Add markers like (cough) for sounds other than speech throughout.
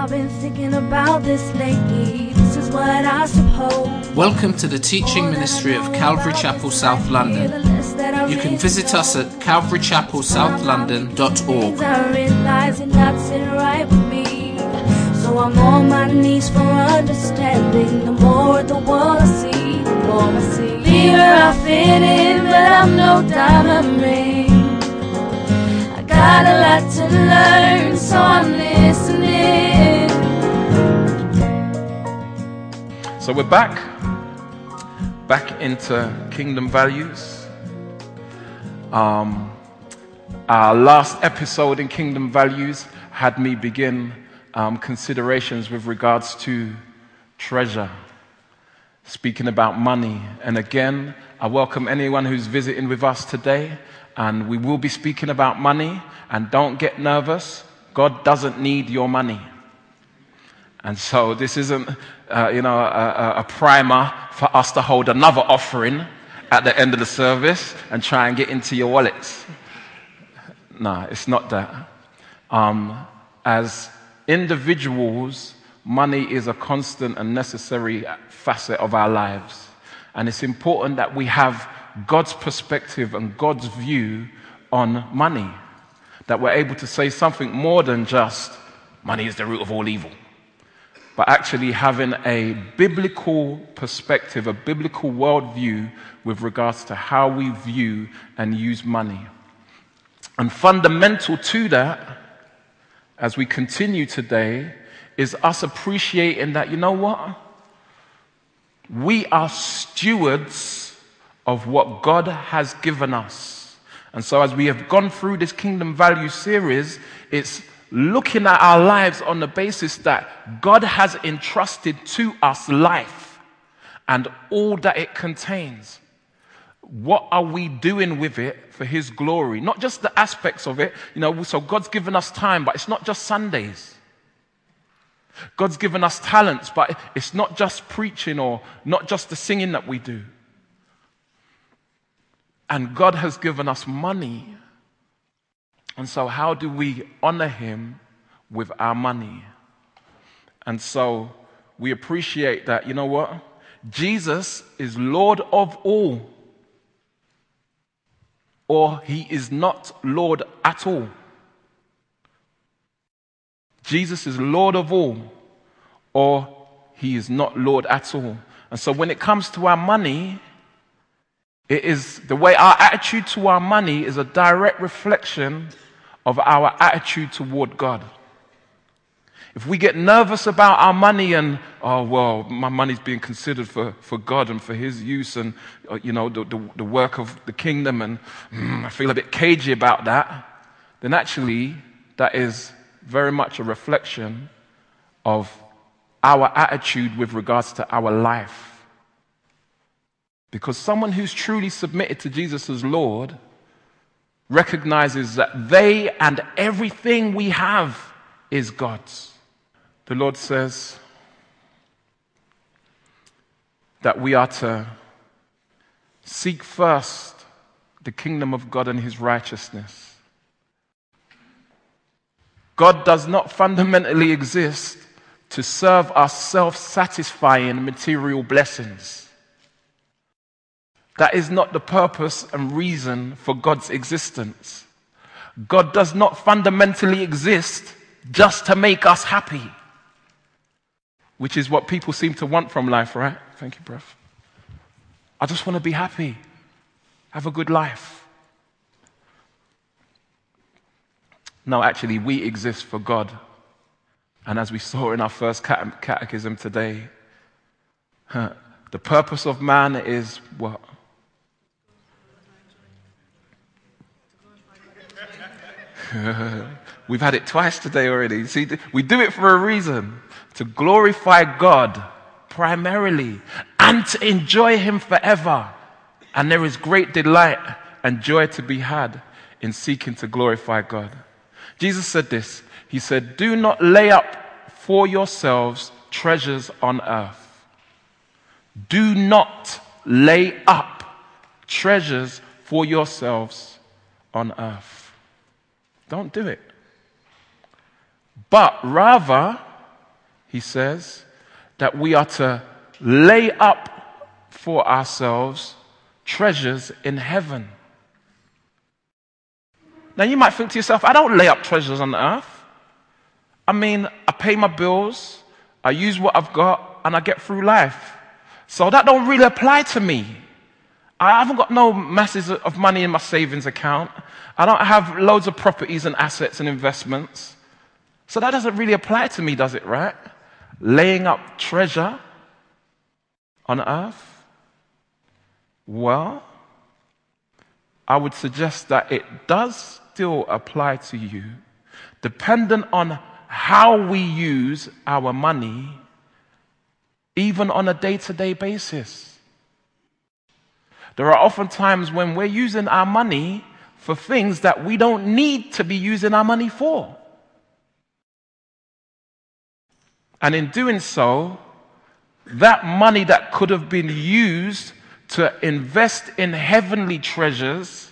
I've been thinking about this lately. This is what I suppose. Welcome to the teaching ministry of Calvary Chapel South London. You can visit us at calvarychapelsouth.london.org. I realize you're not sitting right with me. So I'm on my knees for understanding. The more the world I see, the more I see. Here I fit in, but I'm no diamond ring. I got a lot to learn, so I'm listening. So we're back, back into kingdom values. Um, our last episode in kingdom values had me begin um, considerations with regards to treasure, speaking about money. And again, I welcome anyone who's visiting with us today. And we will be speaking about money. And don't get nervous, God doesn't need your money. And so this isn't, uh, you know, a, a, primer for us to hold another offering at the end of the service and try and get into your wallets. No, it's not that. Um, as individuals, money is a constant and necessary facet of our lives. And it's important that we have God's perspective and God's view on money. That we're able to say something more than just money is the root of all evil but actually having a biblical perspective, a biblical worldview with regards to how we view and use money. And fundamental to that, as we continue today, is us appreciating that, you know what? We are stewards of what God has given us. And so, as we have gone through this Kingdom Value series, it's looking at our lives on the basis that God has entrusted to us life and all that it contains. What are we doing with it for His glory? Not just the aspects of it, you know, so God's given us time, but it's not just Sundays. God's given us talents, but it's not just preaching or not just the singing that we do. And God has given us money and so, how do we honor him with our money? And so, we appreciate that, you know what? Jesus is Lord of all, or he is not Lord at all. Jesus is Lord of all, or he is not Lord at all. And so, when it comes to our money, it is the way our attitude to our money is a direct reflection of our attitude toward God. If we get nervous about our money and, oh, well, my money's being considered for, for God and for His use and, uh, you know, the, the, the, work of the kingdom, and mm, I feel a bit cagey about that, then actually that is very much a reflection of our attitude with regards to our life. Because someone who's truly submitted to Jesus as Lord recognizes that they and everything we have is God's. The Lord says that we are to seek first the kingdom of God and his righteousness. God does not fundamentally exist to serve us self satisfying material blessings. That is not the purpose and reason for God's existence. God does not fundamentally exist just to make us happy, which is what people seem to want from life, right? Thank you, bruv. I just want to be happy, have a good life. No, actually, we exist for God. And as we saw in our first catechism today, (laughs) the purpose of man is what? We've had it twice today already. See, we do it for a reason to glorify God primarily and to enjoy Him forever. And there is great delight and joy to be had in seeking to glorify God. Jesus said this He said, Do not lay up for yourselves treasures on earth. Do not lay up treasures for yourselves on earth. Don't do it. But rather, he says, that we are to lay up for ourselves treasures in heaven. Now you might think to yourself, I don't lay up treasures on earth. I mean, I pay my bills, I use what I've got, and I get through life. So that don't really apply to me. I haven't got no masses of money in my savings account. I don't have loads of properties and assets and investments. So that doesn't really apply to me, does it, right? Laying up treasure on earth? Well, I would suggest that it does still apply to you, dependent on how we use our money, even on a day to day basis. There are often times when we're using our money for things that we don't need to be using our money for. And in doing so, that money that could have been used to invest in heavenly treasures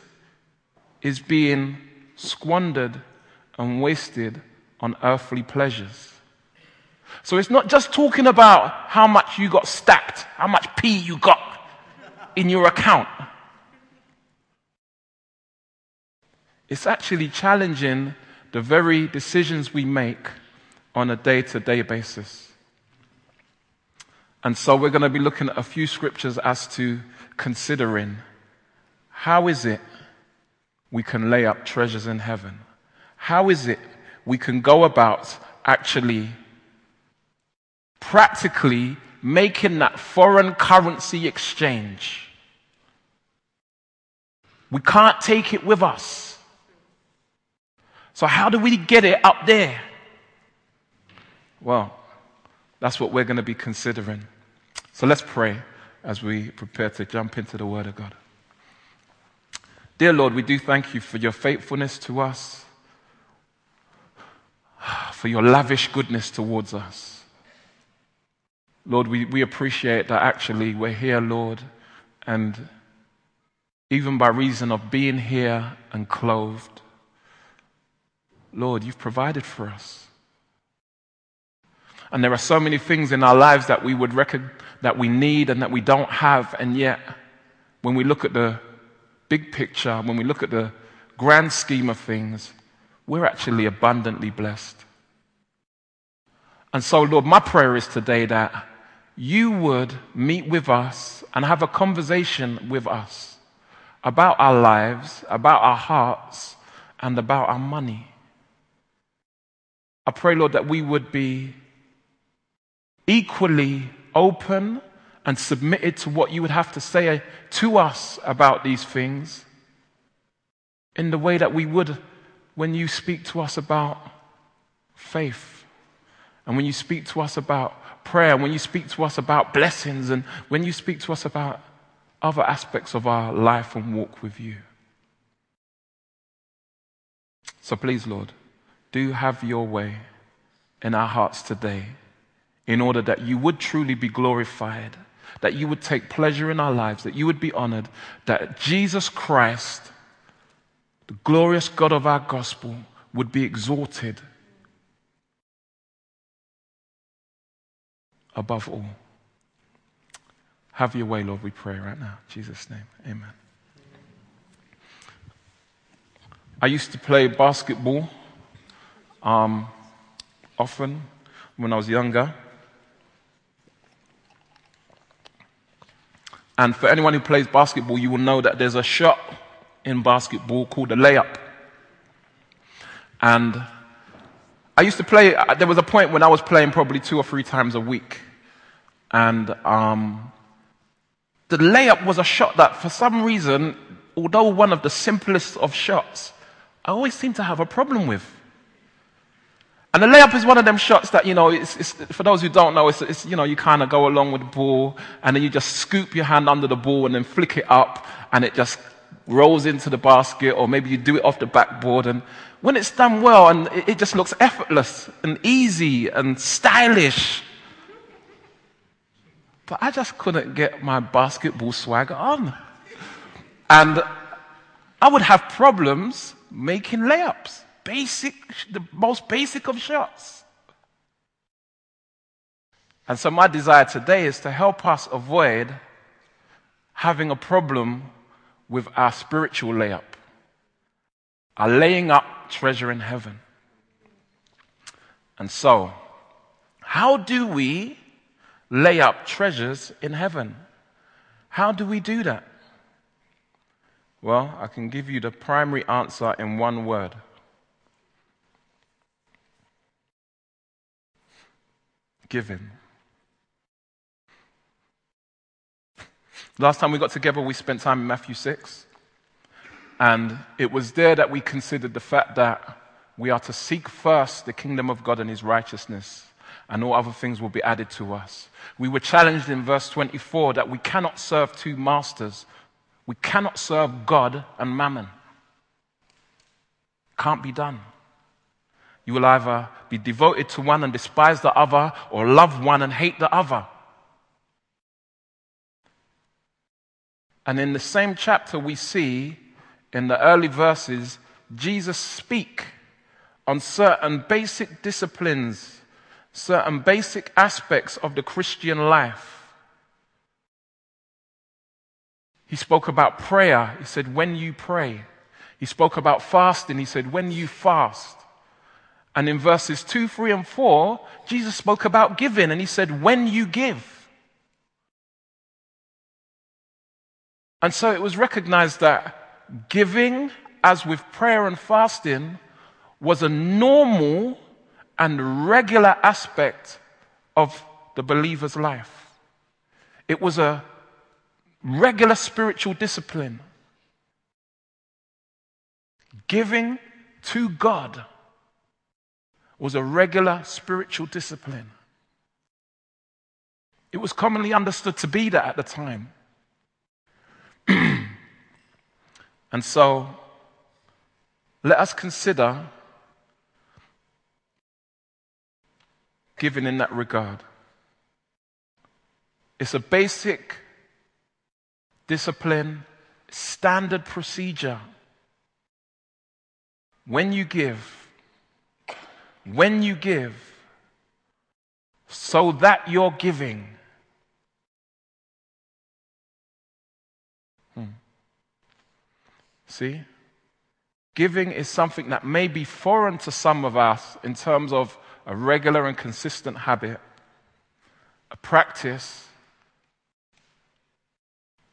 is being squandered and wasted on earthly pleasures. So it's not just talking about how much you got stacked, how much P you got in your account. It's actually challenging the very decisions we make on a day to day basis. And so we're going to be looking at a few scriptures as to considering how is it we can lay up treasures in heaven? How is it we can go about actually practically making that foreign currency exchange? We can't take it with us. So, how do we get it up there? Well, that's what we're going to be considering. So let's pray as we prepare to jump into the Word of God. Dear Lord, we do thank you for your faithfulness to us, for your lavish goodness towards us. Lord, we, we appreciate that actually we're here, Lord, and even by reason of being here and clothed, Lord, you've provided for us. And there are so many things in our lives that we would reckon that we need and that we don't have. And yet, when we look at the big picture, when we look at the grand scheme of things, we're actually abundantly blessed. And so, Lord, my prayer is today that you would meet with us and have a conversation with us about our lives, about our hearts, and about our money. I pray, Lord, that we would be equally open and submitted to what you would have to say to us about these things in the way that we would when you speak to us about faith and when you speak to us about prayer, when you speak to us about blessings, and when you speak to us about other aspects of our life and walk with you. So please, Lord, do have your way in our hearts today in order that you would truly be glorified, that you would take pleasure in our lives, that you would be honored, that Jesus Christ, the glorious God of our gospel, would be exalted above all. Have your way, Lord, we pray right now. In Jesus' name, amen. I used to play basketball um, often when I was younger. And for anyone who plays basketball, you will know that there's a shot in basketball called a layup. And I used to play, uh, there was a point when I was playing probably two or three times a week. And um, the layup was a shot that, for some reason, although one of the simplest of shots, I always seem to have a problem with. And the layup is one of them shots that, you know, it's, it's, for those who don't know, it's, it's you know, you kind of go along with the ball and then you just scoop your hand under the ball and then flick it up and it just rolls into the basket or maybe you do it off the backboard. And when it's done well and it, it just looks effortless and easy and stylish. But I just couldn't get my basketball swagger on. And I would have problems making layups basic, the most basic of shots. And so, my desire today is to help us avoid having a problem with our spiritual layup, our laying up treasure in heaven. And so, how do we lay up treasures in heaven? How do we do that? Well, I can give you the primary answer in one word giving. Last time we got together, we spent time in Matthew 6. And it was there that we considered the fact that we are to seek first the kingdom of God and his righteousness, and all other things will be added to us. We were challenged in verse 24 that we cannot serve two masters. We cannot serve God and mammon. Can't be done. You will either be devoted to one and despise the other, or love one and hate the other. And in the same chapter, we see in the early verses Jesus speak on certain basic disciplines, certain basic aspects of the Christian life. He spoke about prayer. He said, when you pray. He spoke about fasting. He said, when you fast. And in verses 2, 3, and 4, Jesus spoke about giving and he said, when you give. And so it was recognized that giving, as with prayer and fasting, was a normal and regular aspect of the believer's life. It was a regular spiritual discipline. Giving to God was a regular spiritual discipline. It was commonly understood to be that at the time. (clears throat) and so, let us consider giving in that regard. It's a basic discipline, standard procedure. When you give, when you give, so that you're giving hmm. See? Giving is something that may be foreign to some of us in terms of a regular and consistent habit, a practice,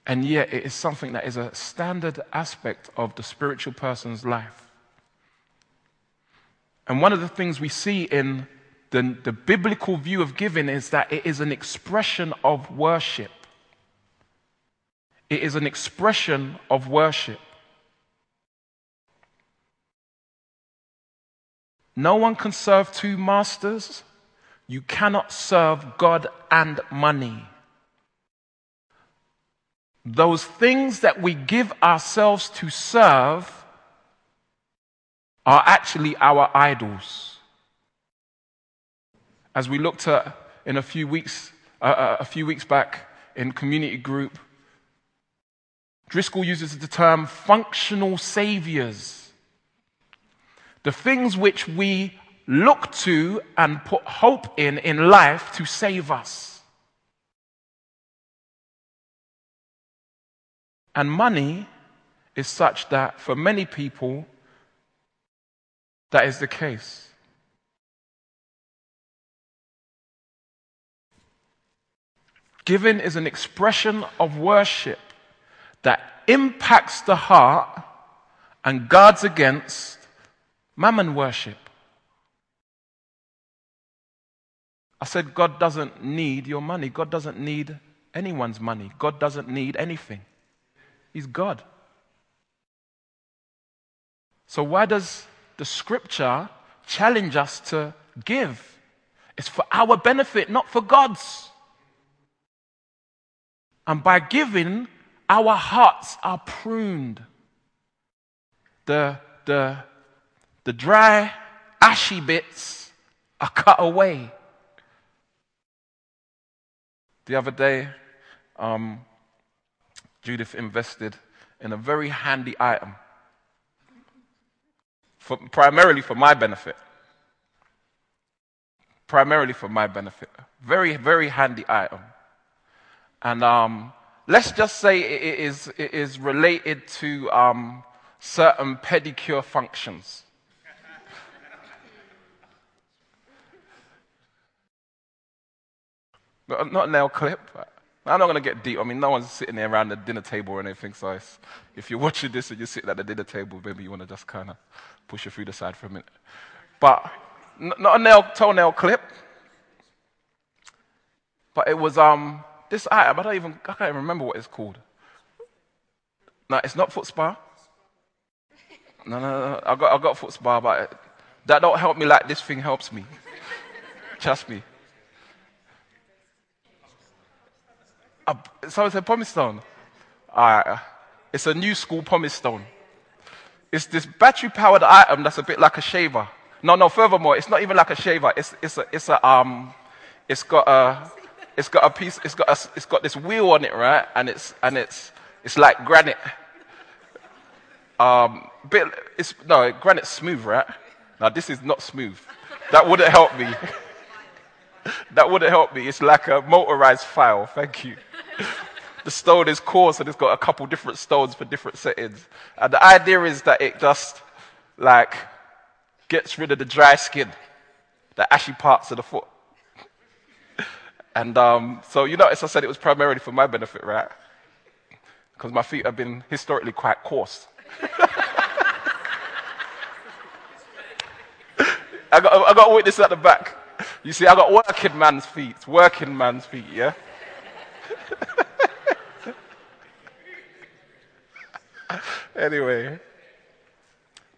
and yet it is something that is a standard aspect of the spiritual person's life. And one of the things we see in the, the biblical view of giving is that it is an expression of worship. It is an expression of worship. No one can serve two masters. You cannot serve God and money. Those things that we give ourselves to serve are actually our idols. As we looked at in a few weeks, uh, uh a few weeks back in community group, Driscoll uses the term functional saviors the things which we look to and put hope in in life to save us. And money is such that for many people, that is the case. Giving is an expression of worship that impacts the heart and guards against Mammon worship. I said, God doesn't need your money. God doesn't need anyone's money. God doesn't need anything. He's God. So, why does the scripture challenge us to give? It's for our benefit, not for God's. And by giving, our hearts are pruned. The, the, the dry, ashy bits are cut away. The other day, um, Judith invested in a very handy item, for, primarily for my benefit. primarily for my benefit. Very, very handy item. And um, let's just say it is, it is related to um, certain pedicure functions. Not a nail clip. I'm not going to get deep. I mean, no one's sitting there around the dinner table or anything. So if you're watching this and you're sitting at the dinner table, maybe you want to just kind of push your food aside for a minute. But not a nail, toenail clip. But it was um, this item. I don't even, I can't even remember what it's called. No, it's not foot spa. No, no, no. I got, I got foot spa, but that don't help me like this thing helps me. Trust me. A, someone said pumice stone. Uh, it's a new school pumice stone. It's this battery powered item that's a bit like a shaver. No, no, furthermore, it's not even like a shaver. It's, it's, a, it's, a, um, it's got a, it's got a piece, it's got, a, it's got this wheel on it, right? And it's, and it's, it's like granite. Um, bit, it's, no, granite's smooth, right? Now, this is not smooth. That wouldn't help me. (laughs) that wouldn't help me. It's like a motorized file. Thank you. The stone is coarse and it's got a couple different stones for different settings. And the idea is that it just like gets rid of the dry skin, the ashy parts of the foot. and um, so, you notice I said it was primarily for my benefit, right? Because my feet have been historically quite coarse. (laughs) I got, I got a witness at the back. You see, I got working man's feet. Working man's feet, yeah? (laughs) anyway.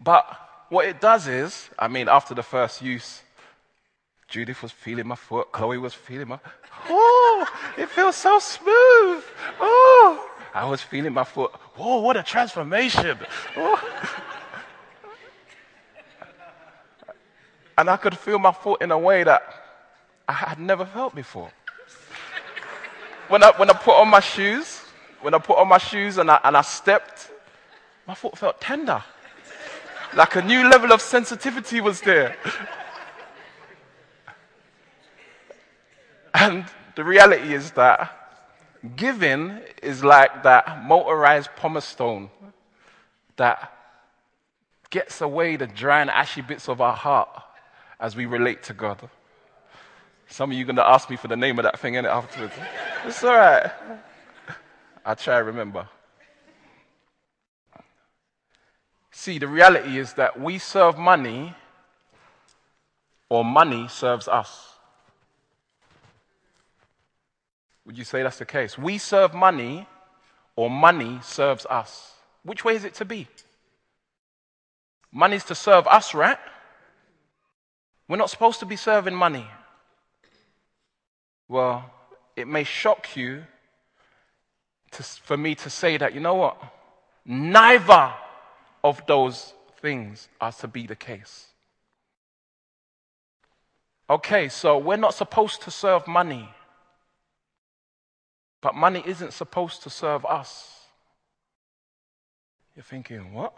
But what it does is, I mean, after the first use, Judith was feeling my foot, Chloe was feeling my, oh, it feels so smooth. Oh, I was feeling my foot. Whoa, what a transformation. Oh. And I could feel my foot in a way that I had never felt before. When, I, when I put on my shoes, when I put on my shoes and I, and I stepped, my foot felt tender. Like a new level of sensitivity was there. (laughs) and the reality is that giving is like that motorized pumice stone that gets away the dry and ashy bits of our heart as we relate to God. Some of you are going to ask me for the name of that thing in it afterwards. it's all right. I'll try to remember. See, the reality is that we serve money, or money serves us. Would you say that's the case? We serve money, or money serves us. Which way is it to be? Money's to serve us, right? We're not supposed to be serving money. Well, it may shock you to, for me to say that, you know what? Neither of those things are to be the case. Okay, so we're not supposed to serve money, but money isn't supposed to serve us. You're thinking, what?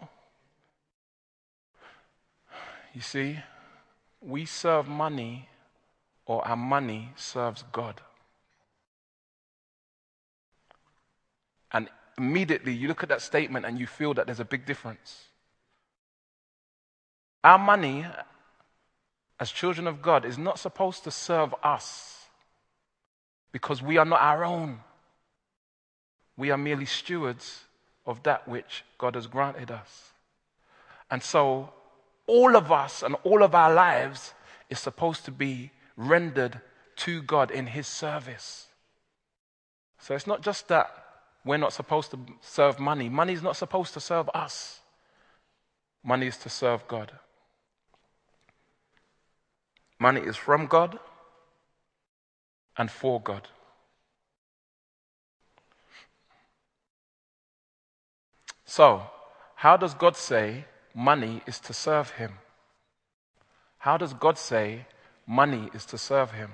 You see, we serve money or our money serves God. And immediately you look at that statement and you feel that there's a big difference. Our money, as children of God, is not supposed to serve us because we are not our own. We are merely stewards of that which God has granted us. And so all of us and all of our lives is supposed to be rendered to God in His service. So it's not just that we're not supposed to serve money, money is not supposed to serve us, money is to serve God. Money is from God and for God. So, how does God say money is to serve him. How does God say money is to serve him?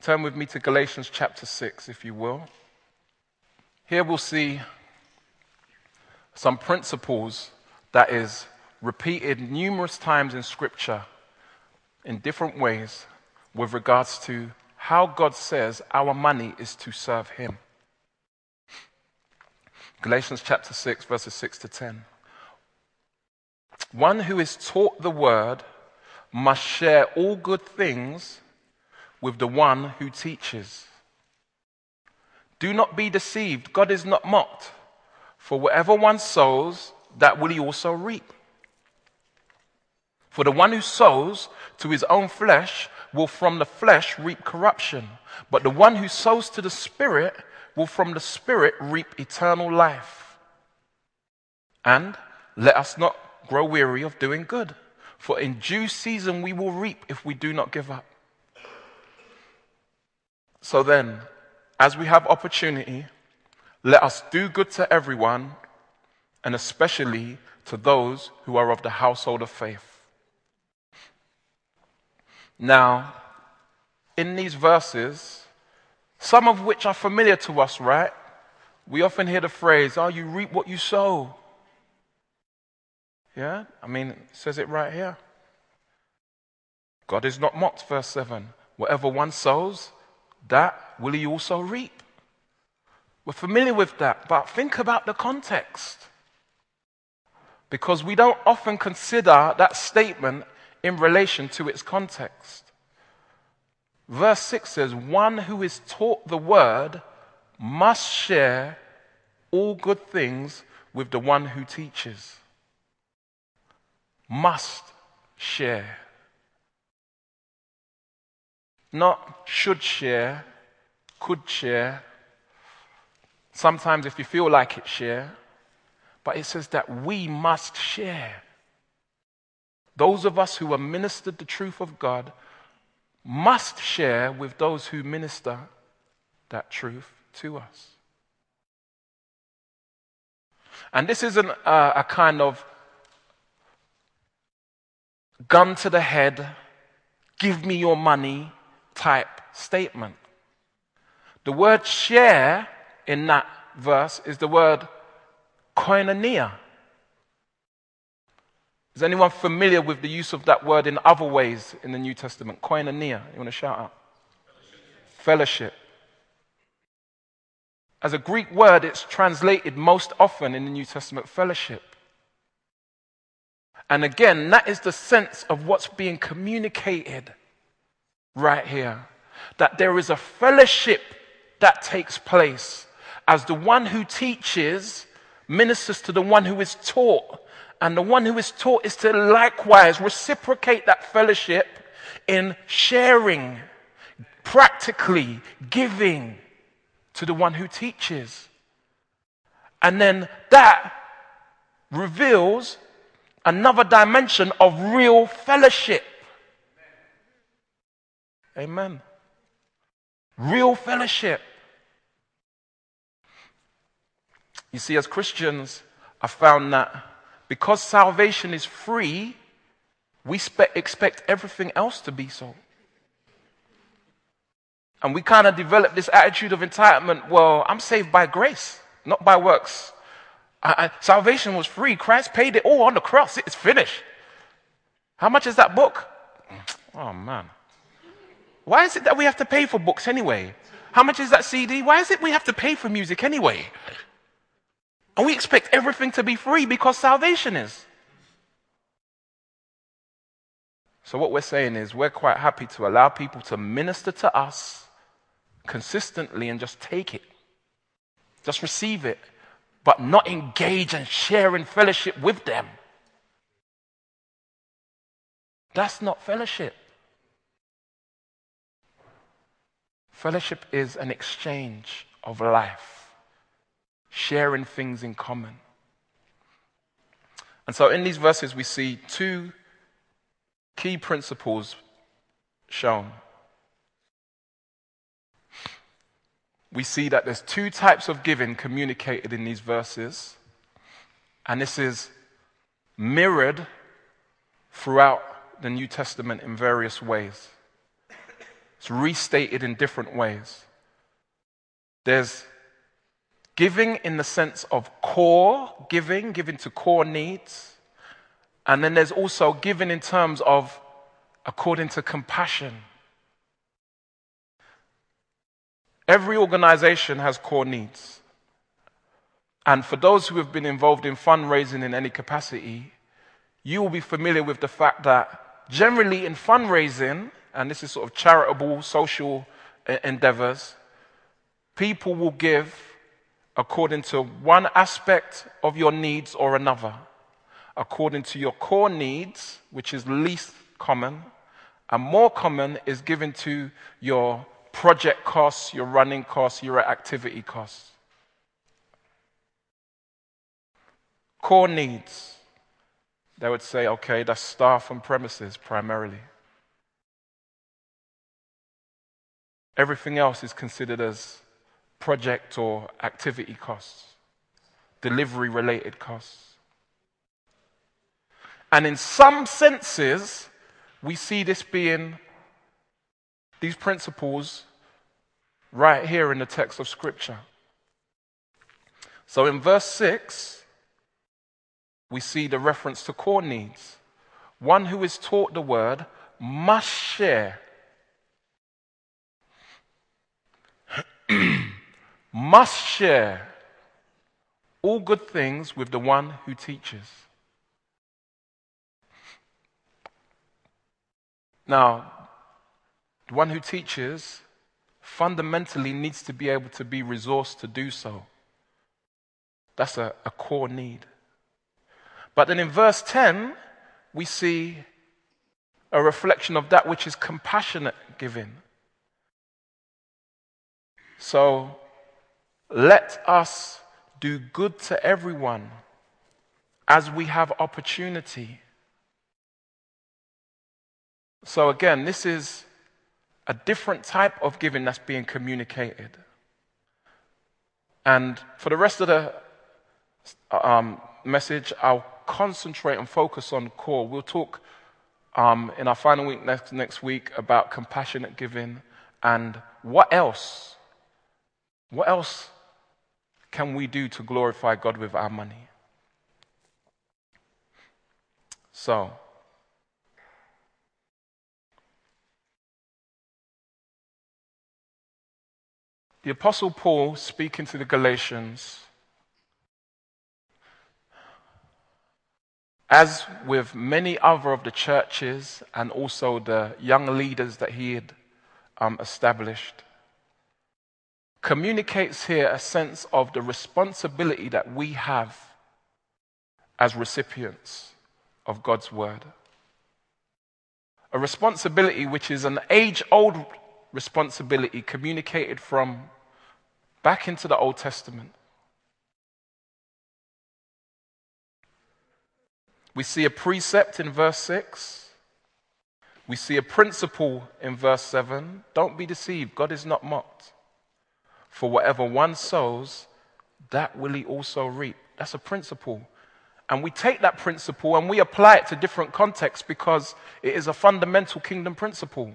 Turn with me to Galatians chapter 6, if you will. Here we'll see some principles that is repeated numerous times in Scripture in different ways, with regards to how God says our money is to serve Him. Galatians chapter 6, verses 6 to 10. One who is taught the word must share all good things with the one who teaches. Do not be deceived. God is not mocked. For whatever one sows, that will he also reap. For the one who sows to his own flesh will from the flesh reap corruption, but the one who sows to the Spirit will from the Spirit reap eternal life. And let us not grow weary of doing good, for in due season we will reap if we do not give up. So then, as we have opportunity, let us do good to everyone, and especially to those who are of the household of faith. Now, in these verses, some of which are familiar to us, right? We often hear the phrase, Oh, you reap what you sow. Yeah? I mean, it says it right here. God is not mocked, verse 7. Whatever one sows, that will he also reap. We're familiar with that, but think about the context. Because we don't often consider that statement in relation to its context. Verse 6 says, One who is taught the word must share all good things with the one who teaches. Must share. Not should share, could share. Sometimes, if you feel like it, share. But it says that we must share. Those of us who are ministered the truth of God must share with those who minister that truth to us. And this isn't a, a kind of gun to the head, give me your money type statement. The word share in that verse is the word koinonia. Is anyone familiar with the use of that word in other ways in the New Testament? Koinonia. You want to shout out? Fellowship. Fellowship. As a Greek word, it's translated most often in the New Testament fellowship. And again, that is the sense of what's being communicated right here. That there is a fellowship that takes place as the one who teaches ministers to the one who is taught and the one who is taught is to likewise reciprocate that fellowship in sharing, practically giving to the one who teaches. And then that reveals another dimension of real fellowship. Amen. Real fellowship. You see, as Christians, I found that because salvation is free, we spe- expect everything else to be so. And we kind of develop this attitude of entitlement well, I'm saved by grace, not by works. I, I, salvation was free. Christ paid it all on the cross. It's finished. How much is that book? Oh, man. Why is it that we have to pay for books anyway? How much is that CD? Why is it we have to pay for music anyway? And we expect everything to be free because salvation is. So, what we're saying is, we're quite happy to allow people to minister to us consistently and just take it, just receive it, but not engage and share in fellowship with them. That's not fellowship. Fellowship is an exchange of life sharing things in common. And so in these verses, we see two key principles shown. We see that there's two types of giving communicated in these verses, and this is mirrored throughout the New Testament in various ways. It's restated in different ways. There's Giving in the sense of core giving, giving to core needs. And then there's also giving in terms of according to compassion, Every organization has core needs. And for those who have been involved in fundraising in any capacity, you will be familiar with the fact that generally in fundraising, and this is sort of charitable, social endeavors, people will give according to one aspect of your needs or another. According to your core needs, which is least common, and more common is given to your project costs, your running costs, your activity costs. Core needs. They would say, okay, that's staff and premises primarily. Everything else is considered as project or activity costs, delivery related costs. And in some senses, we see this being, these principles right here in the text of Scripture. So in verse 6, we see the reference to core needs. One who is taught the word must share. (clears throat) must share all good things with the one who teaches. Now, the one who teaches fundamentally needs to be able to be resourced to do so. That's a, a core need. But then in verse 10, we see a reflection of that which is compassionate giving. So let us do good to everyone as we have opportunity. So, again, this is a different type of giving that's being communicated. And for the rest of the um, message, I'll concentrate and focus on core. We'll talk um, in our final week next, next week about compassionate giving and what else, what else can we do to glorify God with our money? So, The Apostle Paul, speaking to the Galatians, as with many other of the churches and also the young leaders that he had um, established, communicates here a sense of the responsibility that we have as recipients of God's word. A responsibility which is an age old responsibility communicated from back into the Old Testament. We see a precept in verse 6. We see a principle in verse 7. Don't be deceived, God is not mocked. For whatever one sows, that will he also reap. That's a principle. And we take that principle and we apply it to different contexts because it is a fundamental kingdom principle.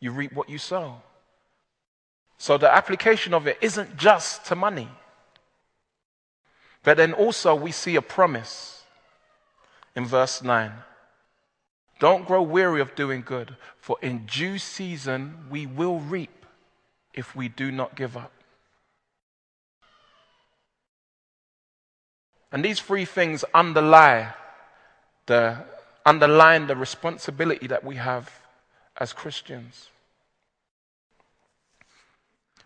You reap what you sow. So the application of it isn't just to money. But then also we see a promise in verse 9. Don't grow weary of doing good, for in due season we will reap if we do not give up. And these three things underlie the, underline the responsibility that we have as Christians.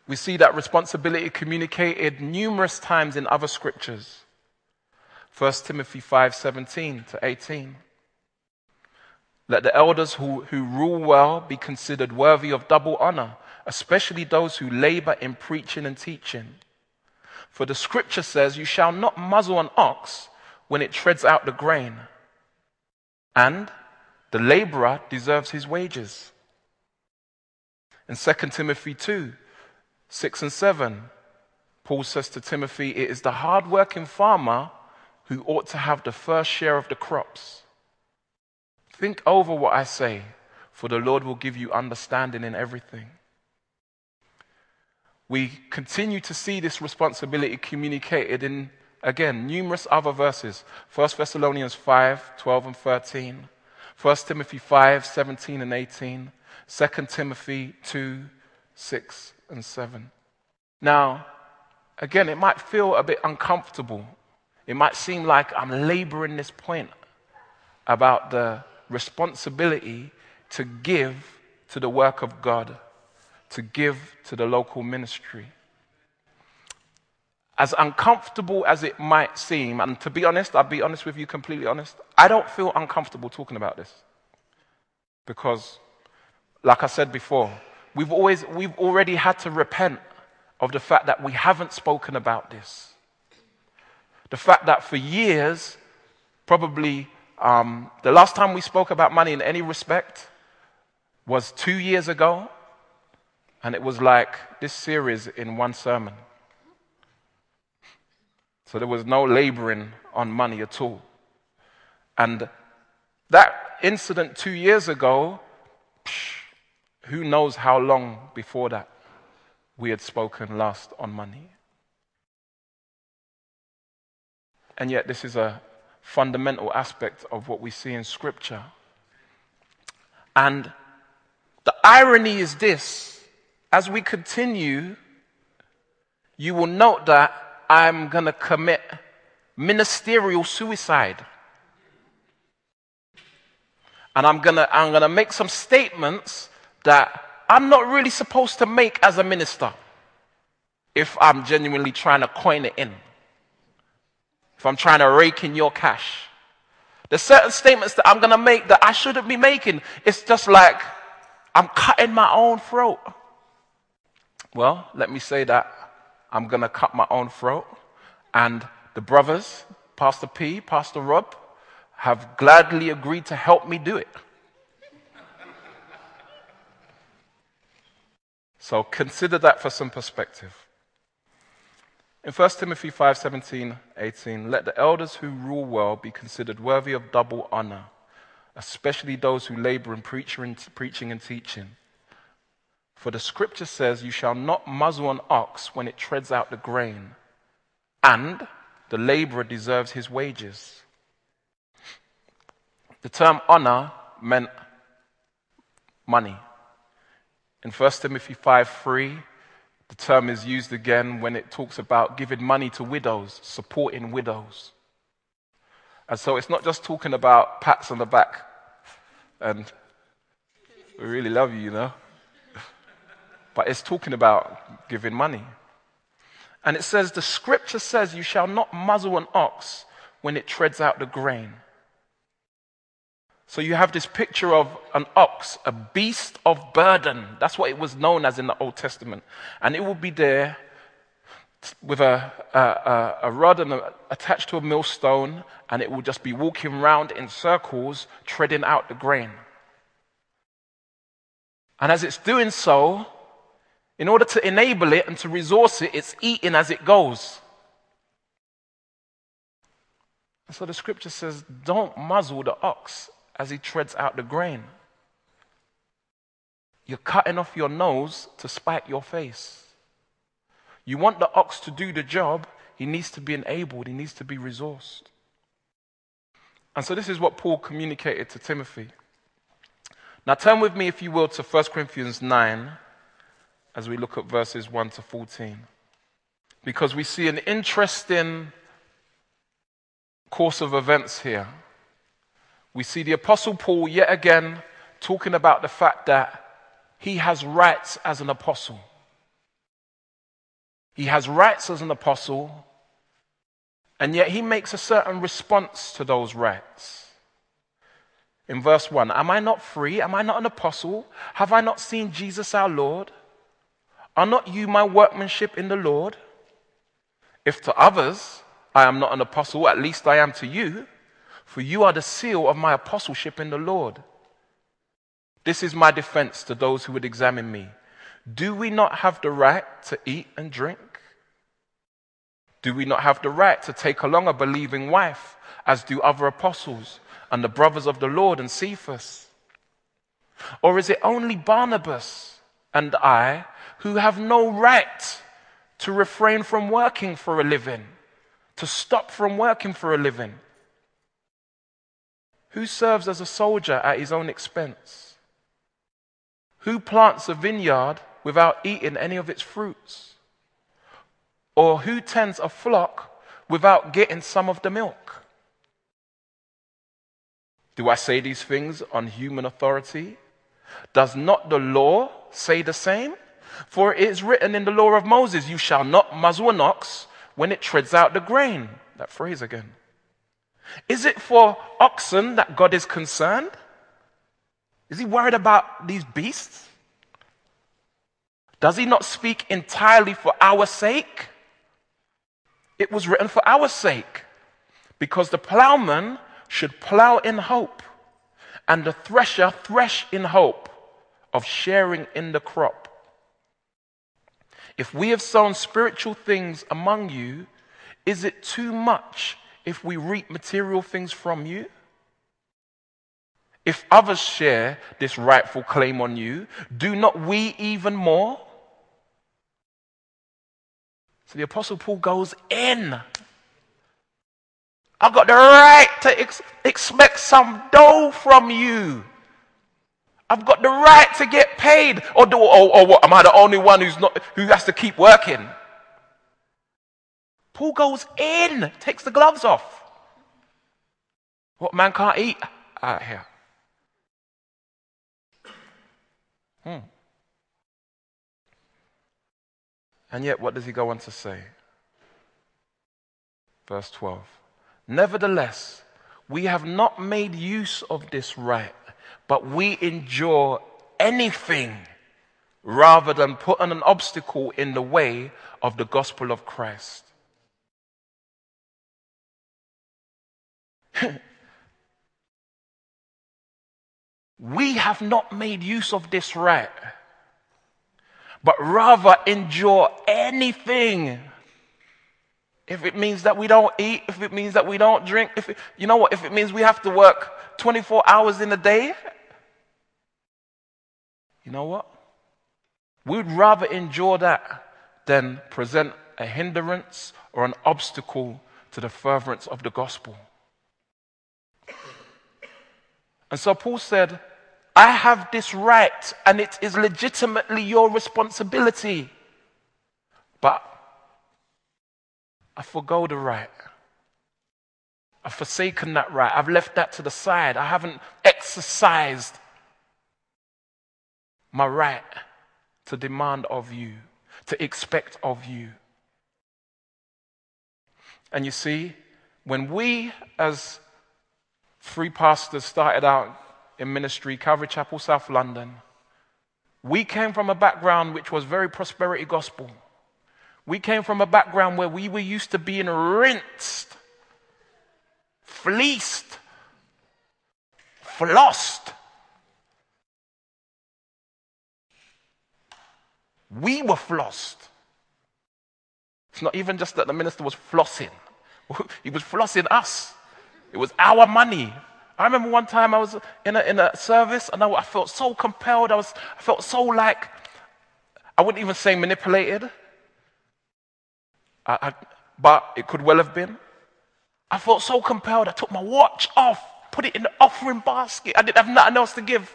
We see that responsibility communicated numerous times in other scriptures. 1 Timothy 5:17 to 18. Let the elders who, who rule well be considered worthy of double honor, especially those who labor in preaching and teaching. For the scripture says, You shall not muzzle an ox when it treads out the grain, and the laborer deserves his wages. In 2 Timothy 2, 6 and 7, Paul says to Timothy, It is the hard-working farmer who ought to have the first share of the crops. Think over what I say, for the Lord will give you understanding in everything. We continue to see this responsibility communicated in, again, numerous other verses 1 Thessalonians 5 12 and 13, 1 Timothy 5 17 and 18, 2 Timothy 2 6 and 7. Now, again, it might feel a bit uncomfortable. It might seem like I'm laboring this point about the responsibility to give to the work of God, to give to the local ministry. As uncomfortable as it might seem, and to be honest, I'll be honest with you, completely honest, I don't feel uncomfortable talking about this. Because, like I said before, we've, always, we've already had to repent of the fact that we haven't spoken about this. The fact that for years, probably um, the last time we spoke about money in any respect was two years ago, and it was like this series in one sermon. So there was no laboring on money at all. And that incident two years ago, psh, who knows how long before that we had spoken last on money. And yet, this is a fundamental aspect of what we see in Scripture. And the irony is this as we continue, you will note that I'm going to commit ministerial suicide. And I'm going to I'm going to make some statements that I'm not really supposed to make as a minister if I'm genuinely trying to coin it in. If I'm trying to rake in your cash. There's certain statements that I'm going to make that I shouldn't be making. It's just like I'm cutting my own throat. Well, let me say that I'm going to cut my own throat. And the brothers, Pastor P, Pastor Rob, have gladly agreed to help me do it. So consider that for some perspective. In 1 Timothy 5 17, 18, let the elders who rule well be considered worthy of double honor, especially those who labor in preaching and teaching. For the scripture says, You shall not muzzle an ox when it treads out the grain, and the laborer deserves his wages. The term honor meant money. In 1 Timothy 5 3, the term is used again when it talks about giving money to widows, supporting widows. And so it's not just talking about pats on the back and we really love you, you know. But it's talking about giving money. And it says, the scripture says, You shall not muzzle an ox when it treads out the grain. So you have this picture of an ox, a beast of burden. That's what it was known as in the Old Testament. And it will be there with a, a, a rod and a, attached to a millstone, and it will just be walking around in circles, treading out the grain. And as it's doing so, in order to enable it and to resource it, it's eating as it goes. So the scripture says, don't muzzle the ox as he treads out the grain. You're cutting off your nose to spite your face. You want the ox to do the job, he needs to be enabled, he needs to be resourced. And so this is what Paul communicated to Timothy. Now turn with me, if you will, to 1 Corinthians 9 as we look at verses 1 to 14. Because we see an interesting course of events here. We see the Apostle Paul yet again talking about the fact that he has rights as an apostle. He has rights as an apostle, and yet he makes a certain response to those rights. In verse 1 Am I not free? Am I not an apostle? Have I not seen Jesus our Lord? Are not you my workmanship in the Lord? If to others I am not an apostle, at least I am to you, for you are the seal of my apostleship in the Lord. This is my defense to those who would examine me. Do we not have the right to eat and drink? Do we not have the right to take along a believing wife, as do other apostles and the brothers of the Lord and Cephas? Or is it only Barnabas and I who have no right to refrain from working for a living, to stop from working for a living? Who serves as a soldier at his own expense? Who plants a vineyard without eating any of its fruits? Or who tends a flock without getting some of the milk? Do I say these things on human authority? Does not the law say the same? For it is written in the law of Moses, You shall not muzzle an ox when it treads out the grain. That phrase again. Is it for oxen that God is concerned? Is he worried about these beasts? Does he not speak entirely for our sake? It was written for our sake, because the plowman should plow in hope, and the thresher thresh in hope of sharing in the crop. If we have sown spiritual things among you, is it too much if we reap material things from you? If others share this rightful claim on you, do not we even more? So the Apostle Paul goes in. I've got the right to ex- expect some dough from you. I've got the right to get paid. Or, do, or, or what? Am I the only one who's not, who has to keep working? Paul goes in, takes the gloves off. What man can't eat out here? Hmm. And yet, what does he go on to say? Verse 12. Nevertheless, we have not made use of this right, but we endure anything rather than putting an obstacle in the way of the gospel of Christ. (laughs) we have not made use of this right, but rather endure anything. If it means that we don't eat, if it means that we don't drink, if it, you know what, if it means we have to work 24 hours in a day, you know what? We'd rather endure that than present a hindrance or an obstacle to the furtherance of the gospel. And so Paul said, I have this right and it is legitimately your responsibility. But I forego the right. I've forsaken that right. I've left that to the side. I haven't exercised my right to demand of you, to expect of you. And you see, when we as three pastors started out in ministry, Calvary Chapel, South London. We came from a background which was very prosperity gospel. We came from a background where we were used to being rinsed, fleeced, flossed. We were flossed. It's not even just that the minister was flossing, (laughs) he was flossing us. It was our money. I remember one time I was in a, in a service and I, I felt so compelled. I, was, I felt so like, I wouldn't even say manipulated, I, I, but it could well have been. I felt so compelled. I took my watch off, put it in the offering basket. I didn't have nothing else to give.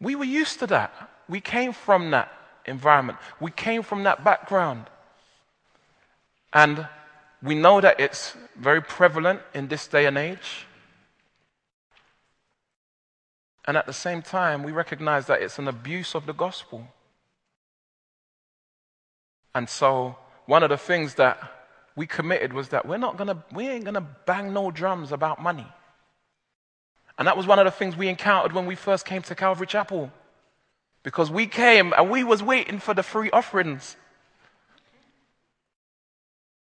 We were used to that. We came from that environment. We came from that background. And we know that it's very prevalent in this day and age. And at the same time, we recognize that it's an abuse of the gospel. And so, one of the things that we committed was that we're not gonna, we ain't gonna bang no drums about money. And that was one of the things we encountered when we first came to Calvary Chapel. Because we came and we was waiting for the free offerings.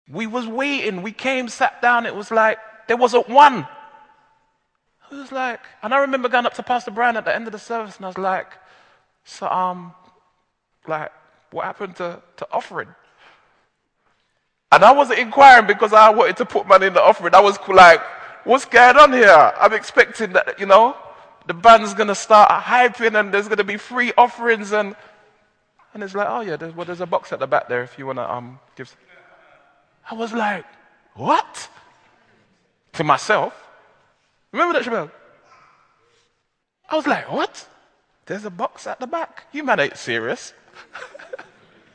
We was waiting. We came, sat down. It was like there wasn't one. It was like, and I remember going up to Pastor Brian at the end of the service, and I was like, "So, um, like, what happened to to offering?" And I wasn't inquiring because I wanted to put money in the offering. I was like, "What's going on here?" I'm expecting that, you know, the band's going to start hyping and there's going to be free offerings. And, and it's like, oh, yeah, there's, well, there's a box at the back there if you want to um, give. I was like, what? To myself. Remember that, Shabelle? I was like, what? There's a box at the back. You man ain't serious. (laughs)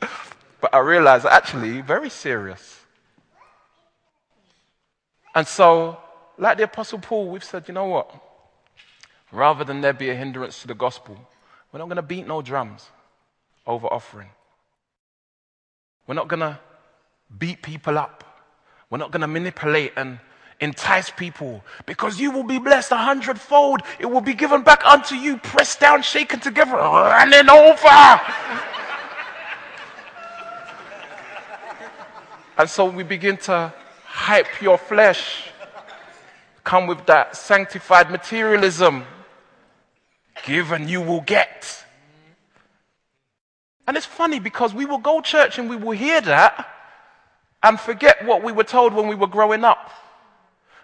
but I realized actually very serious. And so, like the Apostle Paul, we've said, you know what? Rather than there be a hindrance to the gospel, we're not going to beat no drums over offering. We're not going to beat people up. We're not going to manipulate and entice people because you will be blessed a hundredfold. It will be given back unto you, pressed down, shaken together, running over. and so we begin to hype your flesh, come with that sanctified materialism. Give and you will get. And it's funny because we will go church and we will hear that and forget what we were told when we were growing up.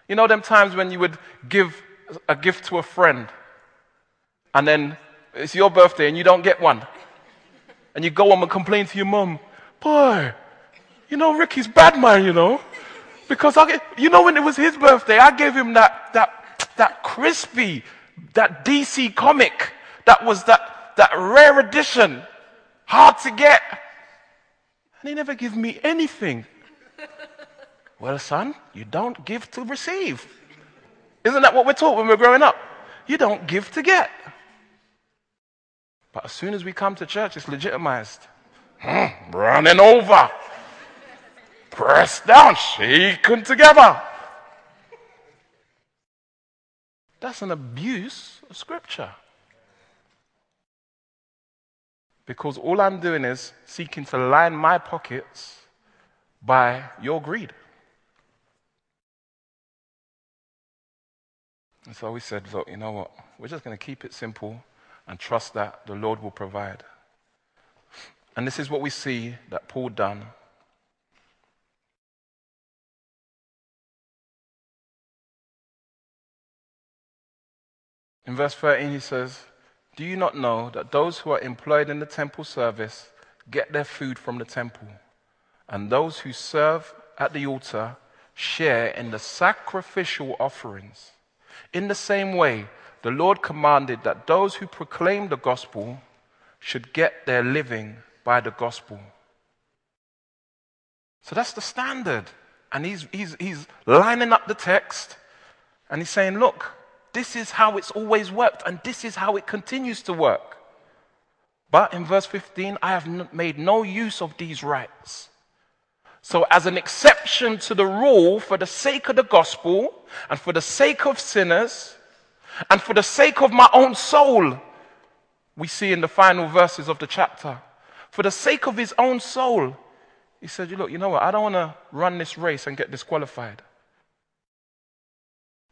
You know, them times when you would give a gift to a friend and then it's your birthday and you don't get one. And you go home and complain to your mum, boy, you know, Ricky's bad man, you know. Because I, you know, when it was his birthday, I gave him that, that, that crispy, that DC comic that was that, that rare edition, hard to get. And he never gave me anything. (laughs) well, son, you don't give to receive. Isn't that what we're taught when we're growing up? You don't give to get. But as soon as we come to church, it's legitimized. Hmm, running over pressed down, shaken together. That's an abuse of Scripture. Because all I'm doing is seeking to line my pockets by your greed. And so we said, look, you know what? We're just going to keep it simple and trust that the Lord will provide. And this is what we see that Paul done In verse 13, he says, Do you not know that those who are employed in the temple service get their food from the temple, and those who serve at the altar share in the sacrificial offerings? In the same way, the Lord commanded that those who proclaim the gospel should get their living by the gospel. So that's the standard. And he's, he's, he's lining up the text and he's saying, Look, this is how it's always worked, and this is how it continues to work. But in verse 15, I have made no use of these rights. So, as an exception to the rule, for the sake of the gospel, and for the sake of sinners, and for the sake of my own soul, we see in the final verses of the chapter, for the sake of his own soul, he said, Look, you know what? I don't want to run this race and get disqualified.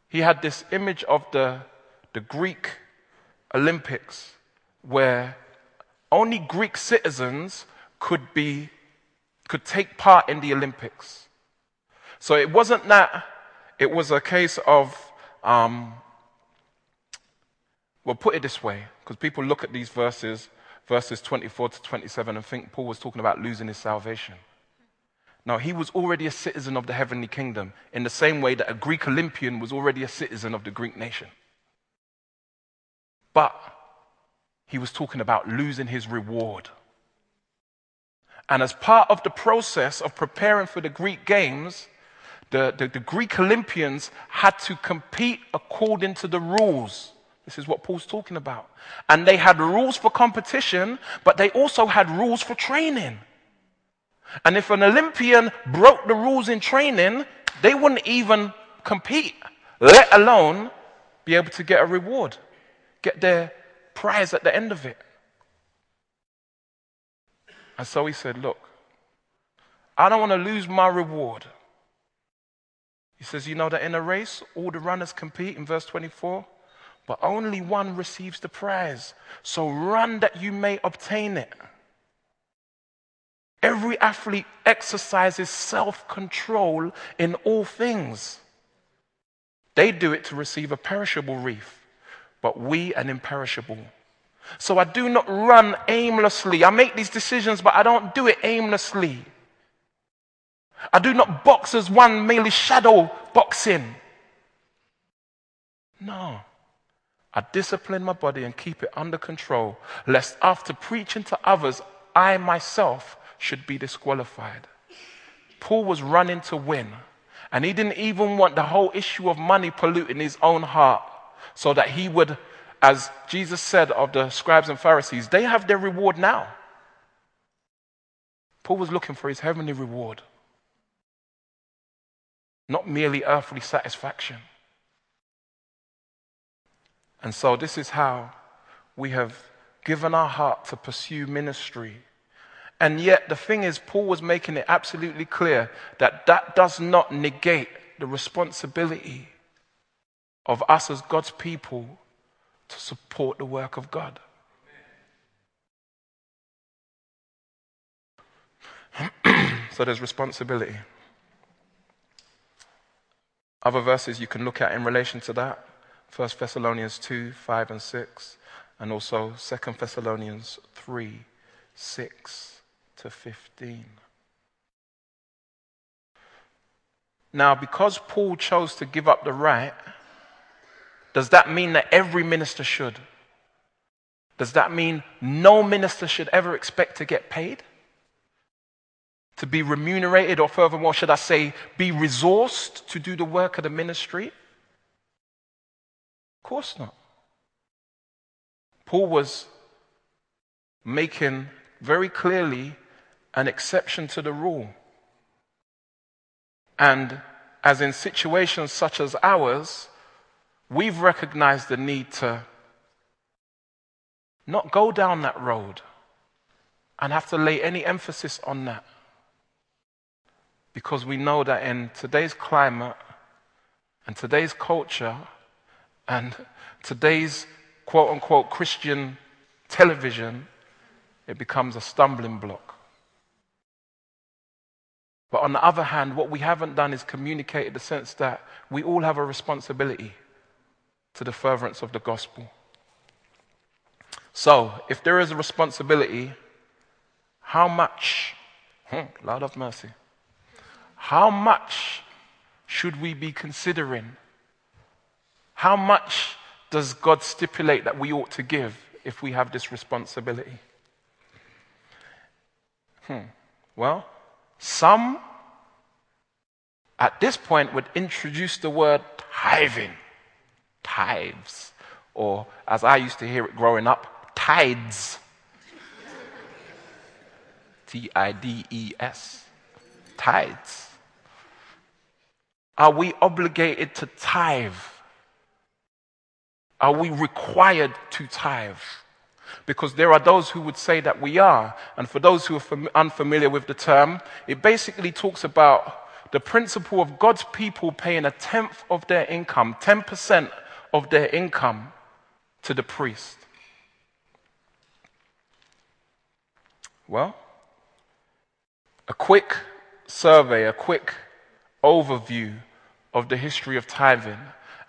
He had this image of the, the Greek Olympics where only Greek citizens could, be, could take part in the Olympics. So it wasn't that, it was a case of, um, well, put it this way, because people look at these verses, verses 24 to 27, and think Paul was talking about losing his salvation. Now, he was already a citizen of the heavenly kingdom in the same way that a Greek Olympian was already a citizen of the Greek nation. But he was talking about losing his reward. And as part of the process of preparing for the Greek games, the, the, the, Greek Olympians had to compete according to the rules. This is what Paul's talking about. And they had rules for competition, but they also had rules for training. And if an Olympian broke the rules in training, they wouldn't even compete, let alone be able to get a reward, get their prize at the end of it. And so he said, Look, I don't want to lose my reward. He says, You know that in a race, all the runners compete in verse 24, but only one receives the prize. So run that you may obtain it. Every athlete exercises self control in all things. They do it to receive a perishable wreath, but we an imperishable. So I do not run aimlessly. I make these decisions, but I don't do it aimlessly. I do not box as one merely shadow boxing. No. I discipline my body and keep it under control, lest after preaching to others, I myself should be disqualified. Paul was running to win, and he didn't even want the whole issue of money polluting his own heart so that he would, as Jesus said of the scribes and Pharisees, they have their reward now. Paul was looking for his heavenly reward, not merely earthly satisfaction. And so, this is how we have given our heart to pursue ministry. And yet, the thing is, Paul was making it absolutely clear that that does not negate the responsibility of us as God's people to support the work of God. (clears throat) so there's responsibility. Other verses you can look at in relation to that 1 Thessalonians 2 5 and 6, and also 2 Thessalonians 3 6 to 15. Now, because Paul chose to give up the right, does that mean that every minister should? Does that mean no minister should ever expect to get paid? To be remunerated, or furthermore, should I say, be resourced to do the work of the ministry? Of course not. Paul was making very clearly an exception to the rule. And as in situations such as ours, we've recognized the need to not go down that road and have to lay any emphasis on that. Because we know that in today's climate and today's culture and today's quote unquote Christian television, it becomes a stumbling block. But on the other hand, what we haven't done is communicated the sense that we all have a responsibility to the furtherance of the gospel. So, if there is a responsibility, how much, hmm, Lord of mercy, how much should we be considering? How much does God stipulate that we ought to give if we have this responsibility? Hmm. Well, some at this point would introduce the word tithing tithes, or as I used to hear it growing up, tides. T I D E S. tides. Are we obligated to tithe? Are we required to tithe? Because there are those who would say that we are. And for those who are fam- unfamiliar with the term, it basically talks about the principle of God's people paying a tenth of their income, 10% of their income to the priest. Well, a quick survey, a quick overview of the history of tithing.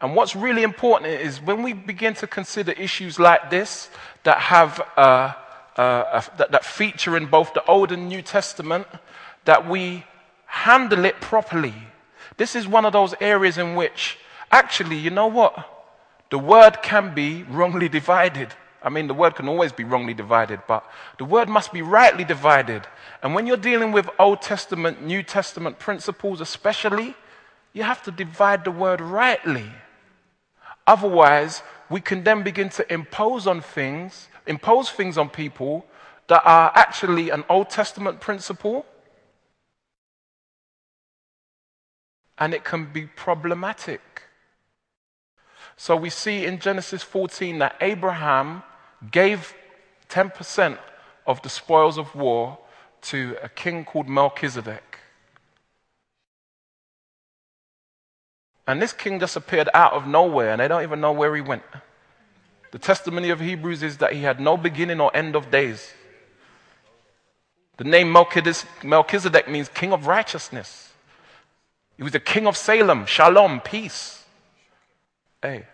And what's really important is when we begin to consider issues like this that have uh, uh, that, that feature in both the Old and New Testament, that we handle it properly. This is one of those areas in which, actually, you know what? The word can be wrongly divided. I mean, the word can always be wrongly divided, but the word must be rightly divided. And when you're dealing with Old Testament, New Testament principles, especially, you have to divide the word rightly. Otherwise, we can then begin to impose on things, impose things on people that are actually an Old Testament principle. And it can be problematic. So we see in Genesis 14 that Abraham gave 10% of the spoils of war to a king called Melchizedek. And this king just appeared out of nowhere, and they don't even know where he went. The testimony of Hebrews is that he had no beginning or end of days. The name Melchizedek means king of righteousness. He was the king of Salem, shalom, peace. Hey.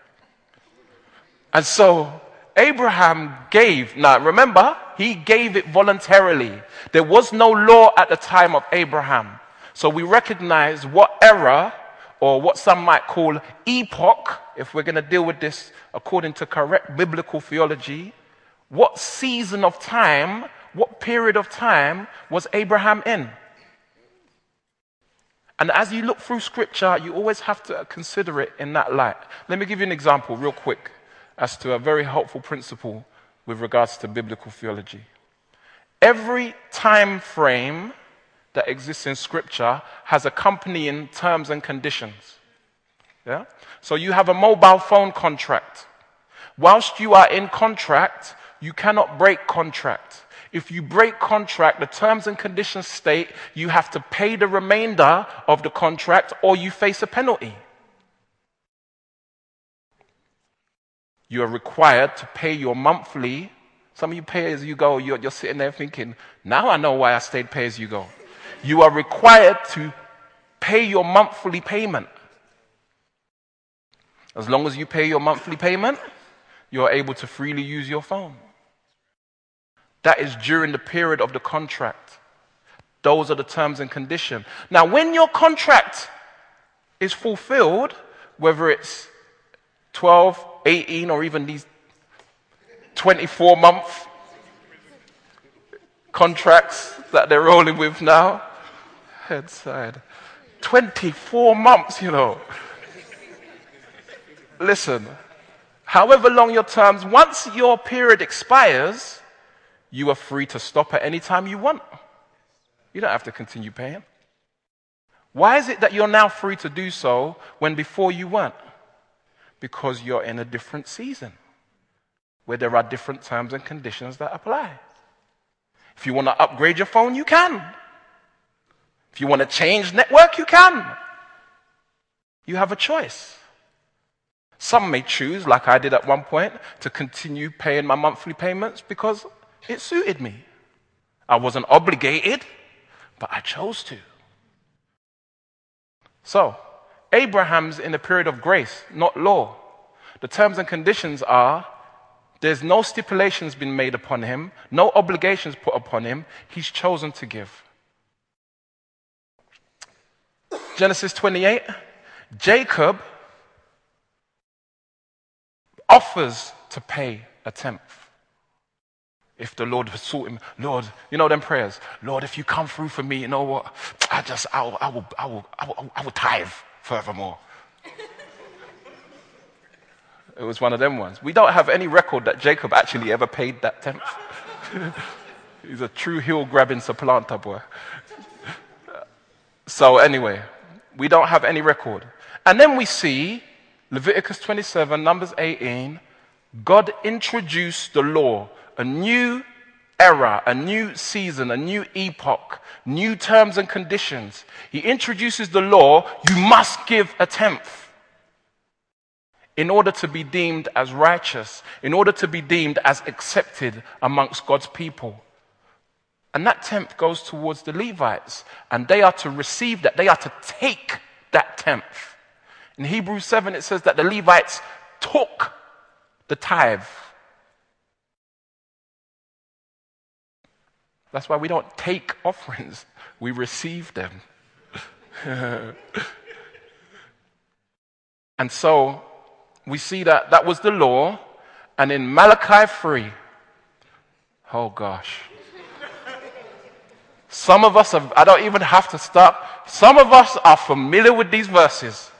And so Abraham gave. Now remember, he gave it voluntarily. There was no law at the time of Abraham. So we recognize what era or what some might call epoch, if we're going to deal with this according to correct biblical theology, what season of time, what period of time was Abraham in? And as you look through scripture, you always have to consider it in that light. Let me give you an example, real quick, as to a very helpful principle with regards to biblical theology. Every time frame that exists in scripture has accompanying terms and conditions. Yeah? So you have a mobile phone contract. Whilst you are in contract, you cannot break contract. If you break contract, the terms and conditions state you have to pay the remainder of the contract or you face a penalty. You are required to pay your monthly. Some of you pay as you go, you're, you're sitting there thinking, now I know why I stayed pay as you go. You are required to pay your monthly payment. As long as you pay your monthly payment, you're able to freely use your phone. That is during the period of the contract. Those are the terms and conditions. Now, when your contract is fulfilled, whether it's 12, 18, or even these 24 month contracts that they're rolling with now, head side. 24 months, you know. Listen, however long your terms, once your period expires, you are free to stop at any time you want. You don't have to continue paying. Why is it that you're now free to do so when before you weren't? Because you're in a different season where there are different terms and conditions that apply. If you want to upgrade your phone, you can. If you want to change network, you can. You have a choice. Some may choose, like I did at one point, to continue paying my monthly payments because it suited me. I wasn't obligated, but I chose to. So, Abraham's in a period of grace, not law. The terms and conditions are there's no stipulations been made upon him, no obligations put upon him. He's chosen to give. Genesis 28, Jacob offers to pay a tenth if the Lord would sort him, Lord, you know them prayers, Lord, if you come through for me, you know what? I just, I will, I will, I will, I will, I will tithe furthermore. it was one of them ones. We don't have any record that Jacob actually ever paid that tenth. (laughs) He's a true heel grabbing supplanter boy. so, anyway, we don't have any record. And then we see Leviticus 27, Numbers 18, God introduced the law a new era, a new season, a new epoch, new terms and conditions. He introduces the law you must give a tenth in order to be deemed as righteous, in order to be deemed as accepted amongst God's people. And that tenth goes towards the Levites, and they are to receive that, they are to take that tenth. In Hebrews 7, it says that the Levites took the tithe That's why we don't take offerings, we receive them. (laughs) and so we see that that was the law. And in Malachi 3, oh gosh. Some of us, have, I don't even have to stop. Some of us are familiar with these verses.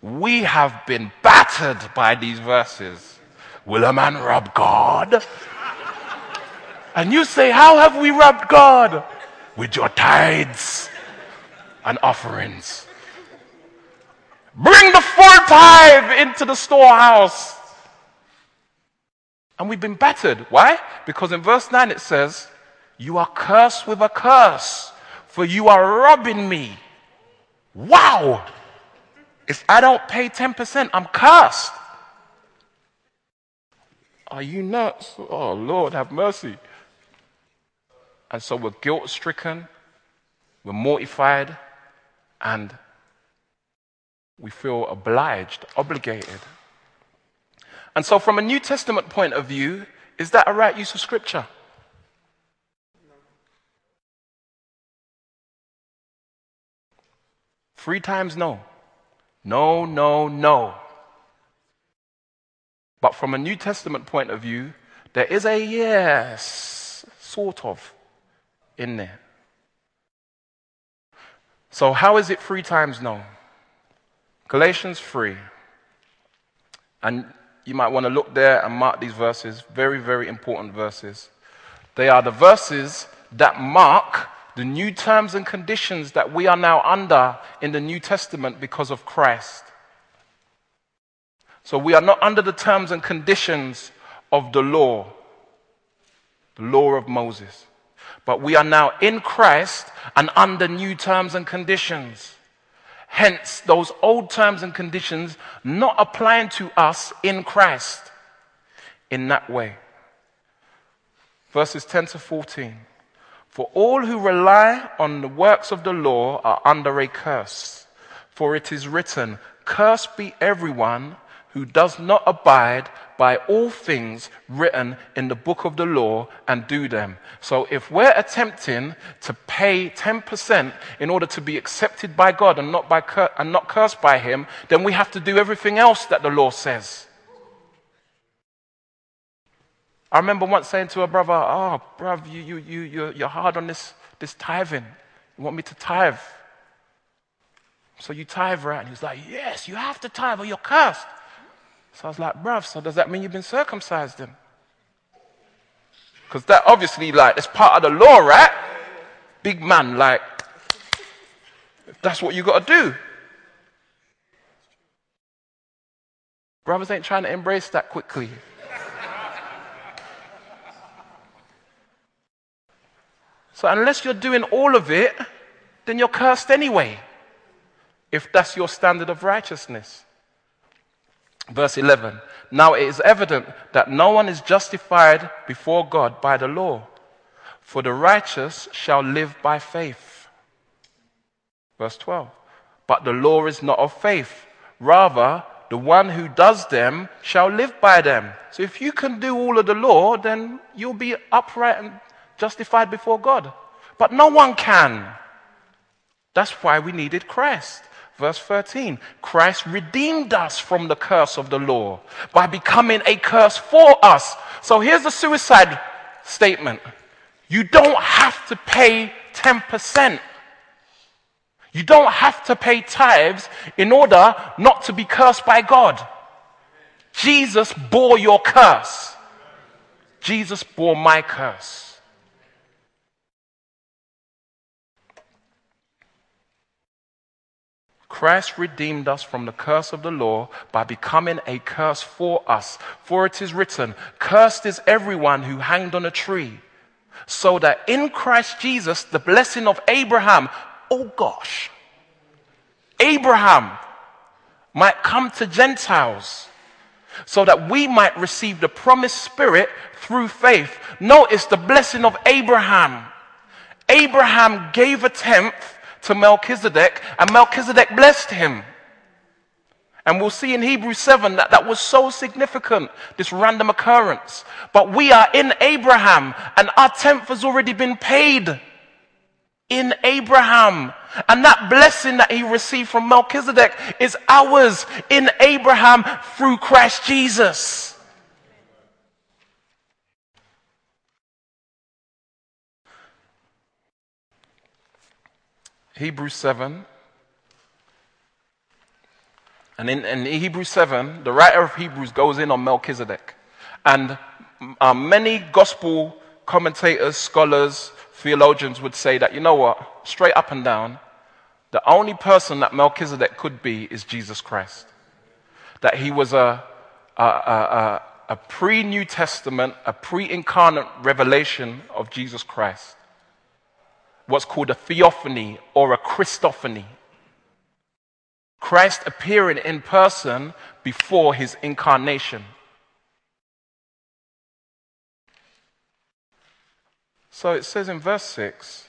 We have been battered by these verses. Will a man rob God? And you say, How have we robbed God? With your tithes and offerings. Bring the full tithe into the storehouse. And we've been battered. Why? Because in verse 9 it says, You are cursed with a curse, for you are robbing me. Wow! If I don't pay 10%, I'm cursed. Are you nuts? Oh, Lord, have mercy. And so we're guilt stricken, we're mortified, and we feel obliged, obligated. And so, from a New Testament point of view, is that a right use of Scripture? Three times no. No, no, no. But from a New Testament point of view, there is a yes, sort of, in there. So, how is it three times no? Galatians 3. And you might want to look there and mark these verses, very, very important verses. They are the verses that mark the new terms and conditions that we are now under in the New Testament because of Christ. So we are not under the terms and conditions of the law, the law of Moses. But we are now in Christ and under new terms and conditions. Hence, those old terms and conditions not applying to us in Christ in that way. Verses 10 to 14. For all who rely on the works of the law are under a curse. For it is written, Cursed be everyone who does not abide by all things written in the book of the law and do them. So if we're attempting to pay 10% in order to be accepted by God and not, by cur- and not cursed by Him, then we have to do everything else that the law says. I remember once saying to a brother, Oh, bruv, you, you, you, you're, you're hard on this, this tithing. You want me to tithe? So you tithe, right? And he was like, Yes, you have to tithe or you're cursed. So I was like, bruv, so does that mean you've been circumcised then? Because that obviously, like, it's part of the law, right? Big man, like, that's what you got to do. Brothers ain't trying to embrace that quickly. So, unless you're doing all of it, then you're cursed anyway, if that's your standard of righteousness. Verse 11. Now it is evident that no one is justified before God by the law, for the righteous shall live by faith. Verse 12. But the law is not of faith. Rather, the one who does them shall live by them. So if you can do all of the law, then you'll be upright and justified before God. But no one can. That's why we needed Christ. Verse 13 Christ redeemed us from the curse of the law by becoming a curse for us. So here's the suicide statement you don't have to pay 10%. You don't have to pay tithes in order not to be cursed by God. Jesus bore your curse. Jesus bore my curse. Christ redeemed us from the curse of the law by becoming a curse for us. For it is written, Cursed is everyone who hanged on a tree. So that in Christ Jesus, the blessing of Abraham, oh gosh, Abraham might come to Gentiles so that we might receive the promised spirit through faith. Notice the blessing of Abraham. Abraham gave a tenth to Melchizedek, and Melchizedek blessed him. And we'll see in Hebrews 7 that that was so significant, this random occurrence. But we are in Abraham, and our tenth has already been paid in Abraham. And that blessing that he received from Melchizedek is ours in Abraham through Christ Jesus. Hebrews 7. And in, in, Hebrews 7, the writer of Hebrews goes in on Melchizedek. And uh, many gospel commentators, scholars, theologians would say that, you know what, straight up and down, the only person that Melchizedek could be is Jesus Christ. That he was a, a, a, a pre New Testament, a pre incarnate revelation of Jesus Christ what's called a theophany or a Christophany. Christ appearing in person before his incarnation. So it says in verse 6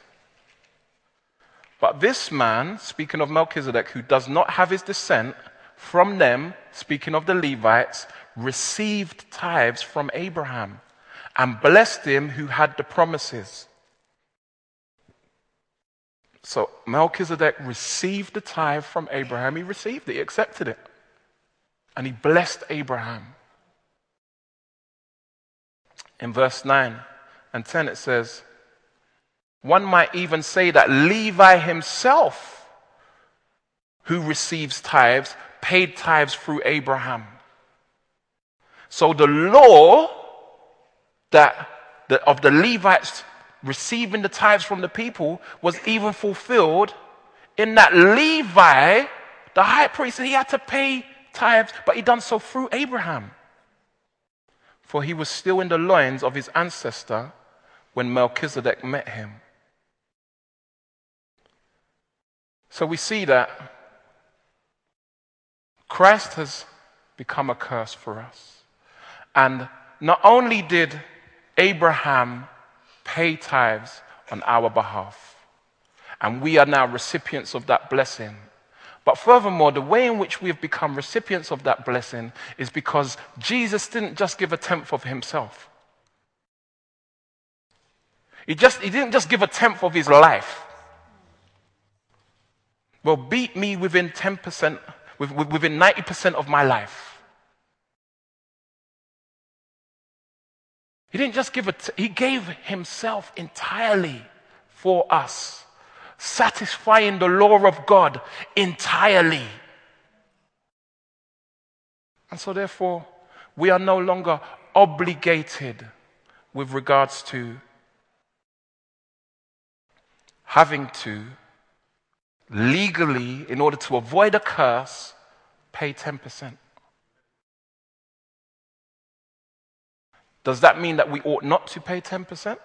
But this man, speaking of Melchizedek, who does not have his descent from them, speaking of the Levites, received tithes from Abraham and blessed him who had the promises. So Melchizedek received the tithe from Abraham. He received it, he accepted it. And he blessed Abraham. In verse 9 and 10, it says, One might even say that Levi himself, who receives tithes, paid tithes through Abraham. So the law that the, of the Levites receiving the tithes from the people was even fulfilled in that Levi, the high priest, he had to pay tithes, but he done so through Abraham. For he was still in the loins of his ancestor when Melchizedek met him. So we see that Christ has become a curse for us. And not only did Abraham pay tithes on our behalf, and we are now recipients of that blessing. But furthermore, the way in which we have become recipients of that blessing is because Jesus didn't just give a tenth of himself. He, just, he didn't just give a tenth of his life. Well, beat me within 10%, within 90% of my life. He didn't just give it, he gave himself entirely for us, satisfying the law of God entirely. And so, therefore, we are no longer obligated with regards to having to legally, in order to avoid a curse, pay 10%. Does that mean that we ought not to pay 10%?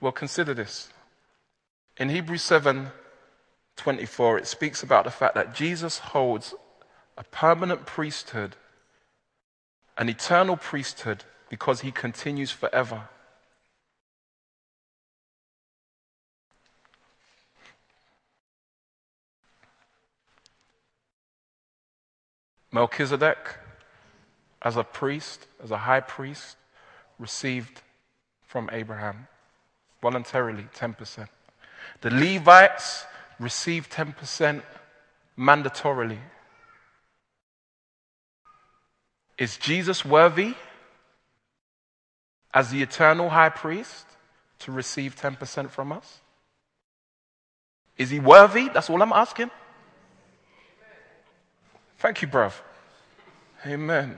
Well, consider this. In Hebrews 7 24, it speaks about the fact that Jesus holds a permanent priesthood, an eternal priesthood, because he continues forever. Melchizedek as a priest, as a high priest, received from Abraham voluntarily 10%. The Levites received 10% mandatorily. Is Jesus worthy as the eternal high priest to receive 10% from us? Is he worthy? That's all I'm asking. Thank you, bruv. Amen.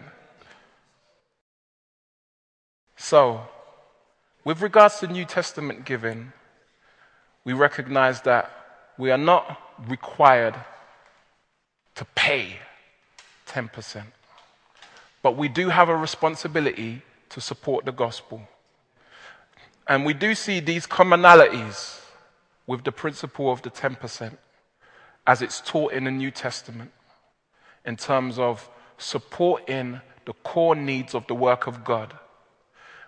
So, with regards to New Testament giving, we recognize that we are not required to pay 10%, but we do have a responsibility to support the gospel. And we do see these commonalities with the principle of the 10% as it's taught in the New Testament in terms of supporting the core needs of the work of God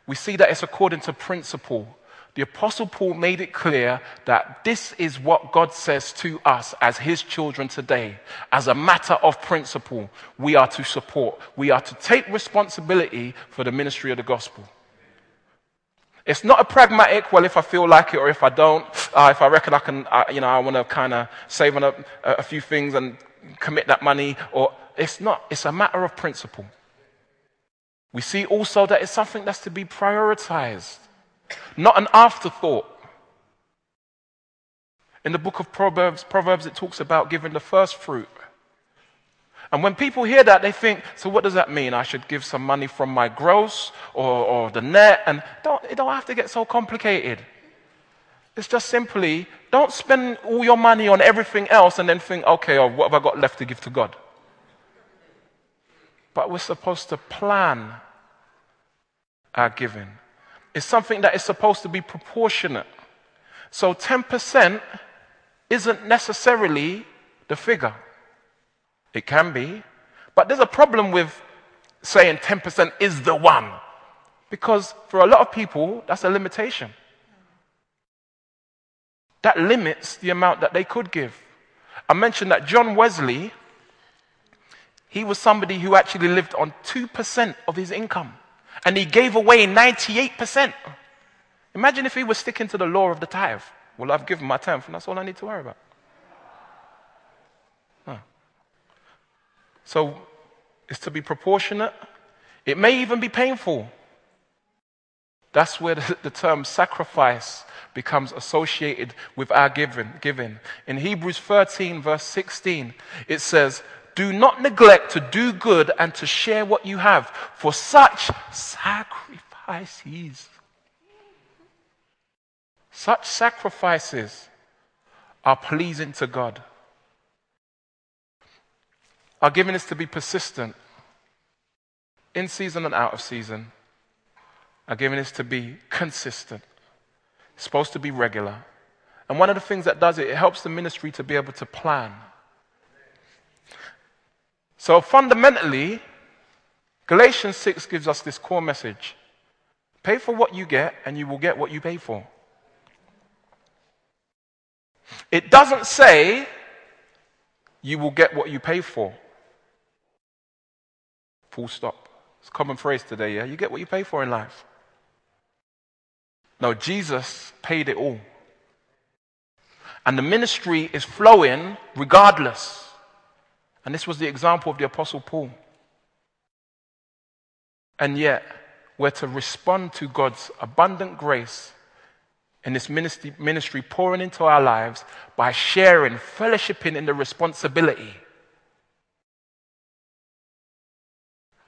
we see that it's according to principle. The Apostle Paul made it clear that this is what God says to us as his children today. As a matter of principle, we are to support, we are to take responsibility for the ministry of the gospel. It's not a pragmatic, well, if I feel like it or if I don't, uh, if I reckon I can, uh, you know, I want to kind of save on a, a few things and commit that money, or it's not. It's a matter of principle. We see also that it's something that's to be prioritized, not an afterthought. In the book of Proverbs, Proverbs it talks about giving the first fruit. And when people hear that, they think, so what does that mean? I should give some money from my gross or, or the net? And don't, it don't have to get so complicated. It's just simply don't spend all your money on everything else and then think, okay, oh, what have I got left to give to God? But we're supposed to plan our giving. It's something that is supposed to be proportionate. So 10% isn't necessarily the figure. It can be. But there's a problem with saying 10% is the one. Because for a lot of people, that's a limitation. That limits the amount that they could give. I mentioned that John Wesley he was somebody who actually lived on 2% of his income and he gave away 98%. Imagine if he was sticking to the law of the tithe. Well, I've given my tenth, and that's all I need to worry about. So it's to be proportionate. It may even be painful. That's where the, the, term sacrifice becomes associated with our giving, giving. In Hebrews 13, verse 16, it says, Do not neglect to do good and to share what you have, for such sacrifices, such sacrifices are pleasing to God. Our giving is to be persistent, in season and out of season our giving is to be consistent. It's supposed to be regular. And one of the things that does it, it helps the ministry to be able to plan. So fundamentally, Galatians 6 gives us this core message pay for what you get, and you will get what you pay for. It doesn't say you will get what you pay for. Full stop. It's a common phrase today, yeah? You get what you pay for in life. No, Jesus paid it all. And the ministry is flowing regardless. And this was the example of the Apostle Paul. And yet, we're to respond to God's abundant grace in this ministry, ministry pouring into our lives by sharing, fellowshipping in the responsibility.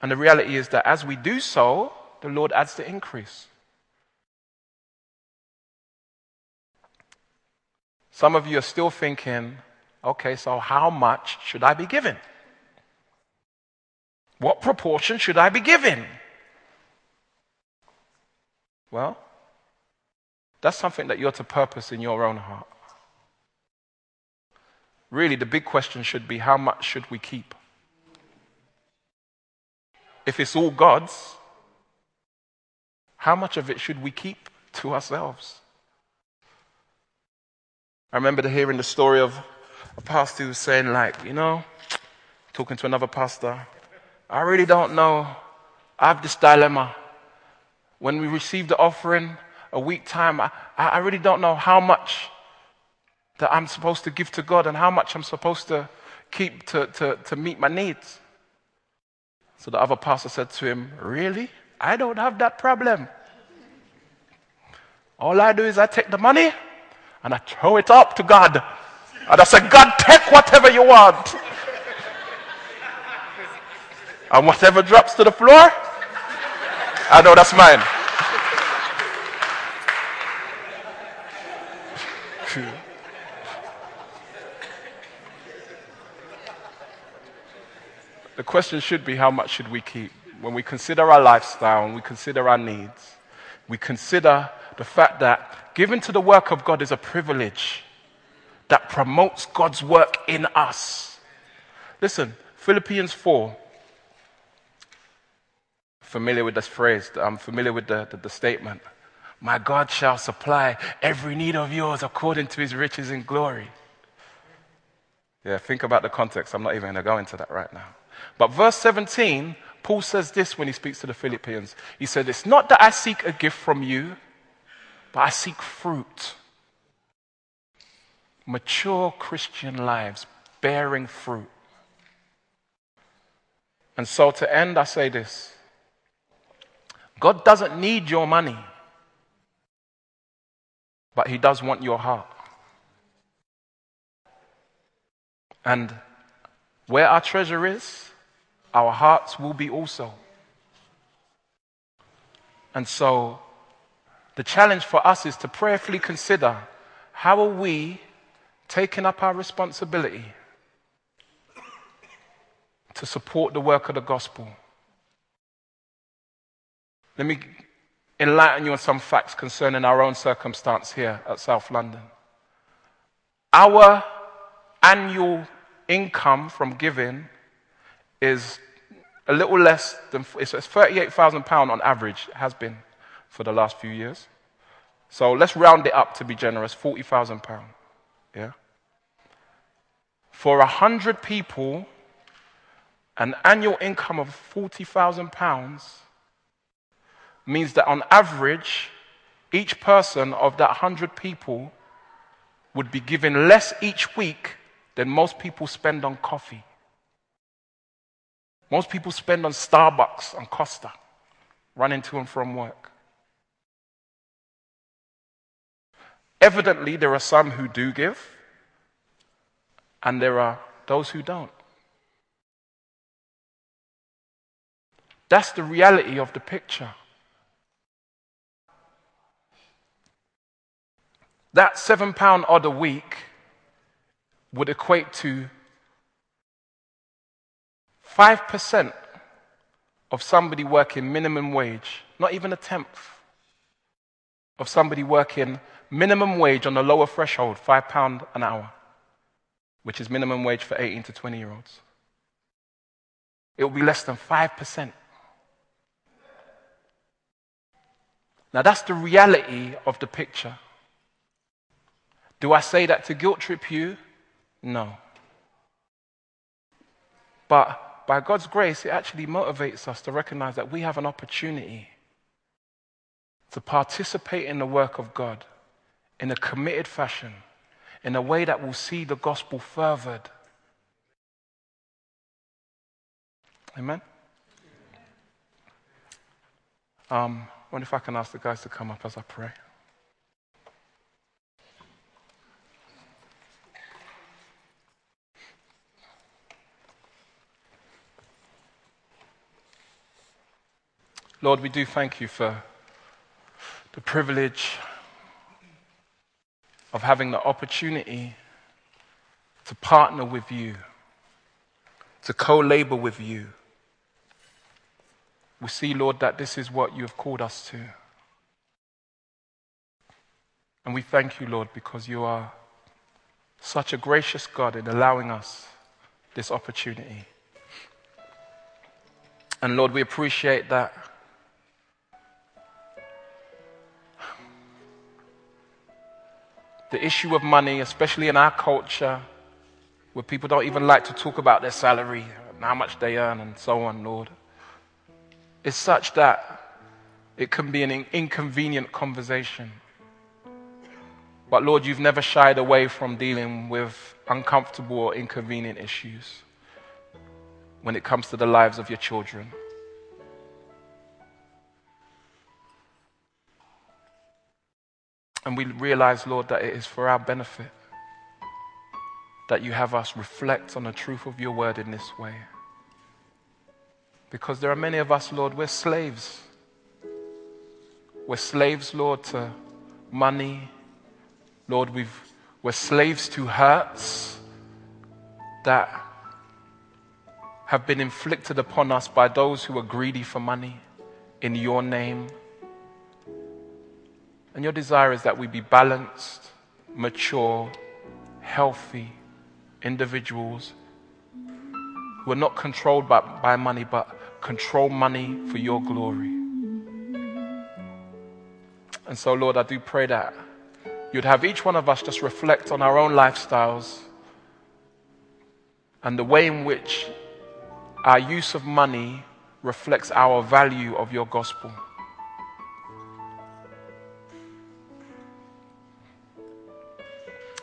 And the reality is that as we do so, the Lord adds the increase. Some of you are still thinking, okay, so how much should I be given? What proportion should I be given? Well, that's something that you're to purpose in your own heart. Really, the big question should be how much should we keep? If it's all God's, how much of it should we keep to ourselves? I remember hearing the story of a pastor was saying, like, you know, talking to another pastor, I really don't know. I have this dilemma. When we receive the offering a week time, I, I really don't know how much that I'm supposed to give to God and how much I'm supposed to keep to, to, to meet my needs. So the other pastor said to him, Really? I don't have that problem. All I do is I take the money and I throw it up to God. And I said, God, take whatever you want. and whatever drops to the floor, I know that's mine. the question should be how much should we keep? When we consider our lifestyle, when we consider our needs, we consider the fact that giving to the work of God is a privilege that promotes God's work in us. Listen, Philippians 4. Familiar with this phrase, I'm familiar with the, the, the statement. My God shall supply every need of yours according to his riches in glory. Yeah, think about the context. I'm not even going to go into that right now. But verse 17, Paul says this when he speaks to the Philippians. He said, It's not that I seek a gift from you, but I seek fruit. Mature Christian lives bearing fruit. And so to end, I say this God doesn't need your money, but He does want your heart. And where our treasure is, our hearts will be also. And so the challenge for us is to prayerfully consider how are we taking up our responsibility to support the work of the gospel. Let me enlighten you on some facts concerning our own circumstance here at South London. Our annual income from giving is a little less than it's £38,000 on average, has been for the last few years. So let's round it up to be generous £40,000. Yeah? For 100 people, an annual income of £40,000 means that on average, each person of that 100 people would be given less each week than most people spend on coffee. Most people spend on Starbucks, on Costa, running to and from work. Evidently, there are some who do give, and there are those who don't. That's the reality of the picture. That seven pound odd a week would equate to 5% of somebody working minimum wage, not even a tenth of somebody working minimum wage on the lower threshold, five pound an hour, which is minimum wage for 18 to 20 year olds. It will be less than 5%. Now, that's the reality of the picture. Do I say that to guilt trip you? No. But by God's grace, it actually motivates us to recognize that we have an opportunity to participate in the work of God in a committed fashion, in a way that will see the gospel furthered. Amen? Um, wonder if I can ask the guys to come up as I pray. Lord, we do thank you for the privilege of having the opportunity to partner with you, to co labor with you we see, Lord, that this is what you have called us to. And we thank you, Lord, because you are such a gracious God in allowing us this opportunity. And Lord, we appreciate that. The issue of money, especially in our culture, where people don't even like to talk about their salary, and how much they earn, and so on, Lord is such that it can be an inconvenient conversation. But Lord, you've never shied away from dealing with uncomfortable or inconvenient issues when it comes to the lives of your children. And we realize, Lord, that it is for our benefit that you have us reflect on the truth of your word in this way. Because there are many of us, Lord, we're slaves. We're slaves, Lord, to money. Lord, we've, we're slaves to hurts that have been inflicted upon us by those who are greedy for money in your name. And your desire is that we be balanced, mature, healthy individuals who are not controlled by, by money but control money for your glory. And so, Lord, I do pray that you'd have each one of us just reflect on our own lifestyles and the way in which our use of money reflects our value of your gospel.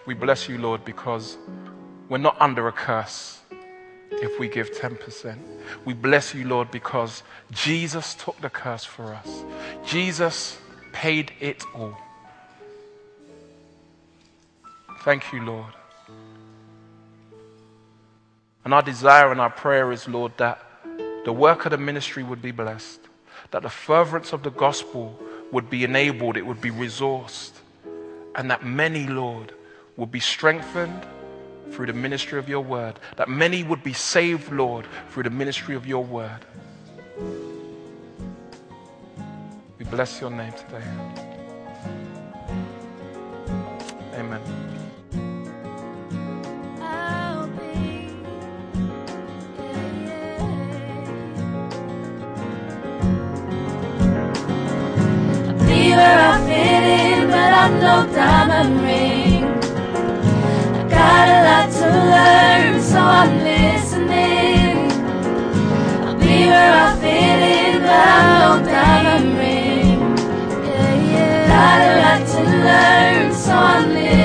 We bless you, Lord, because we're not under a curse if we give 10%. We bless you, Lord, because Jesus took the curse for us. Jesus paid it all. Thank you, Lord. And our desire and our prayer is, Lord, that the work of the ministry would be blessed, that the furtherance of the gospel would be enabled, it would be resourced, and that many, Lord, would be strengthened through the ministry of your word, that many would be saved, Lord, through the ministry of your word. We bless your name today. Amen. I'm no diamond ring to learn, so I'm listening. I'll be where I fit in, but I know that I'm ring. Yeah, yeah. Got a lot to learn, so I'm listening.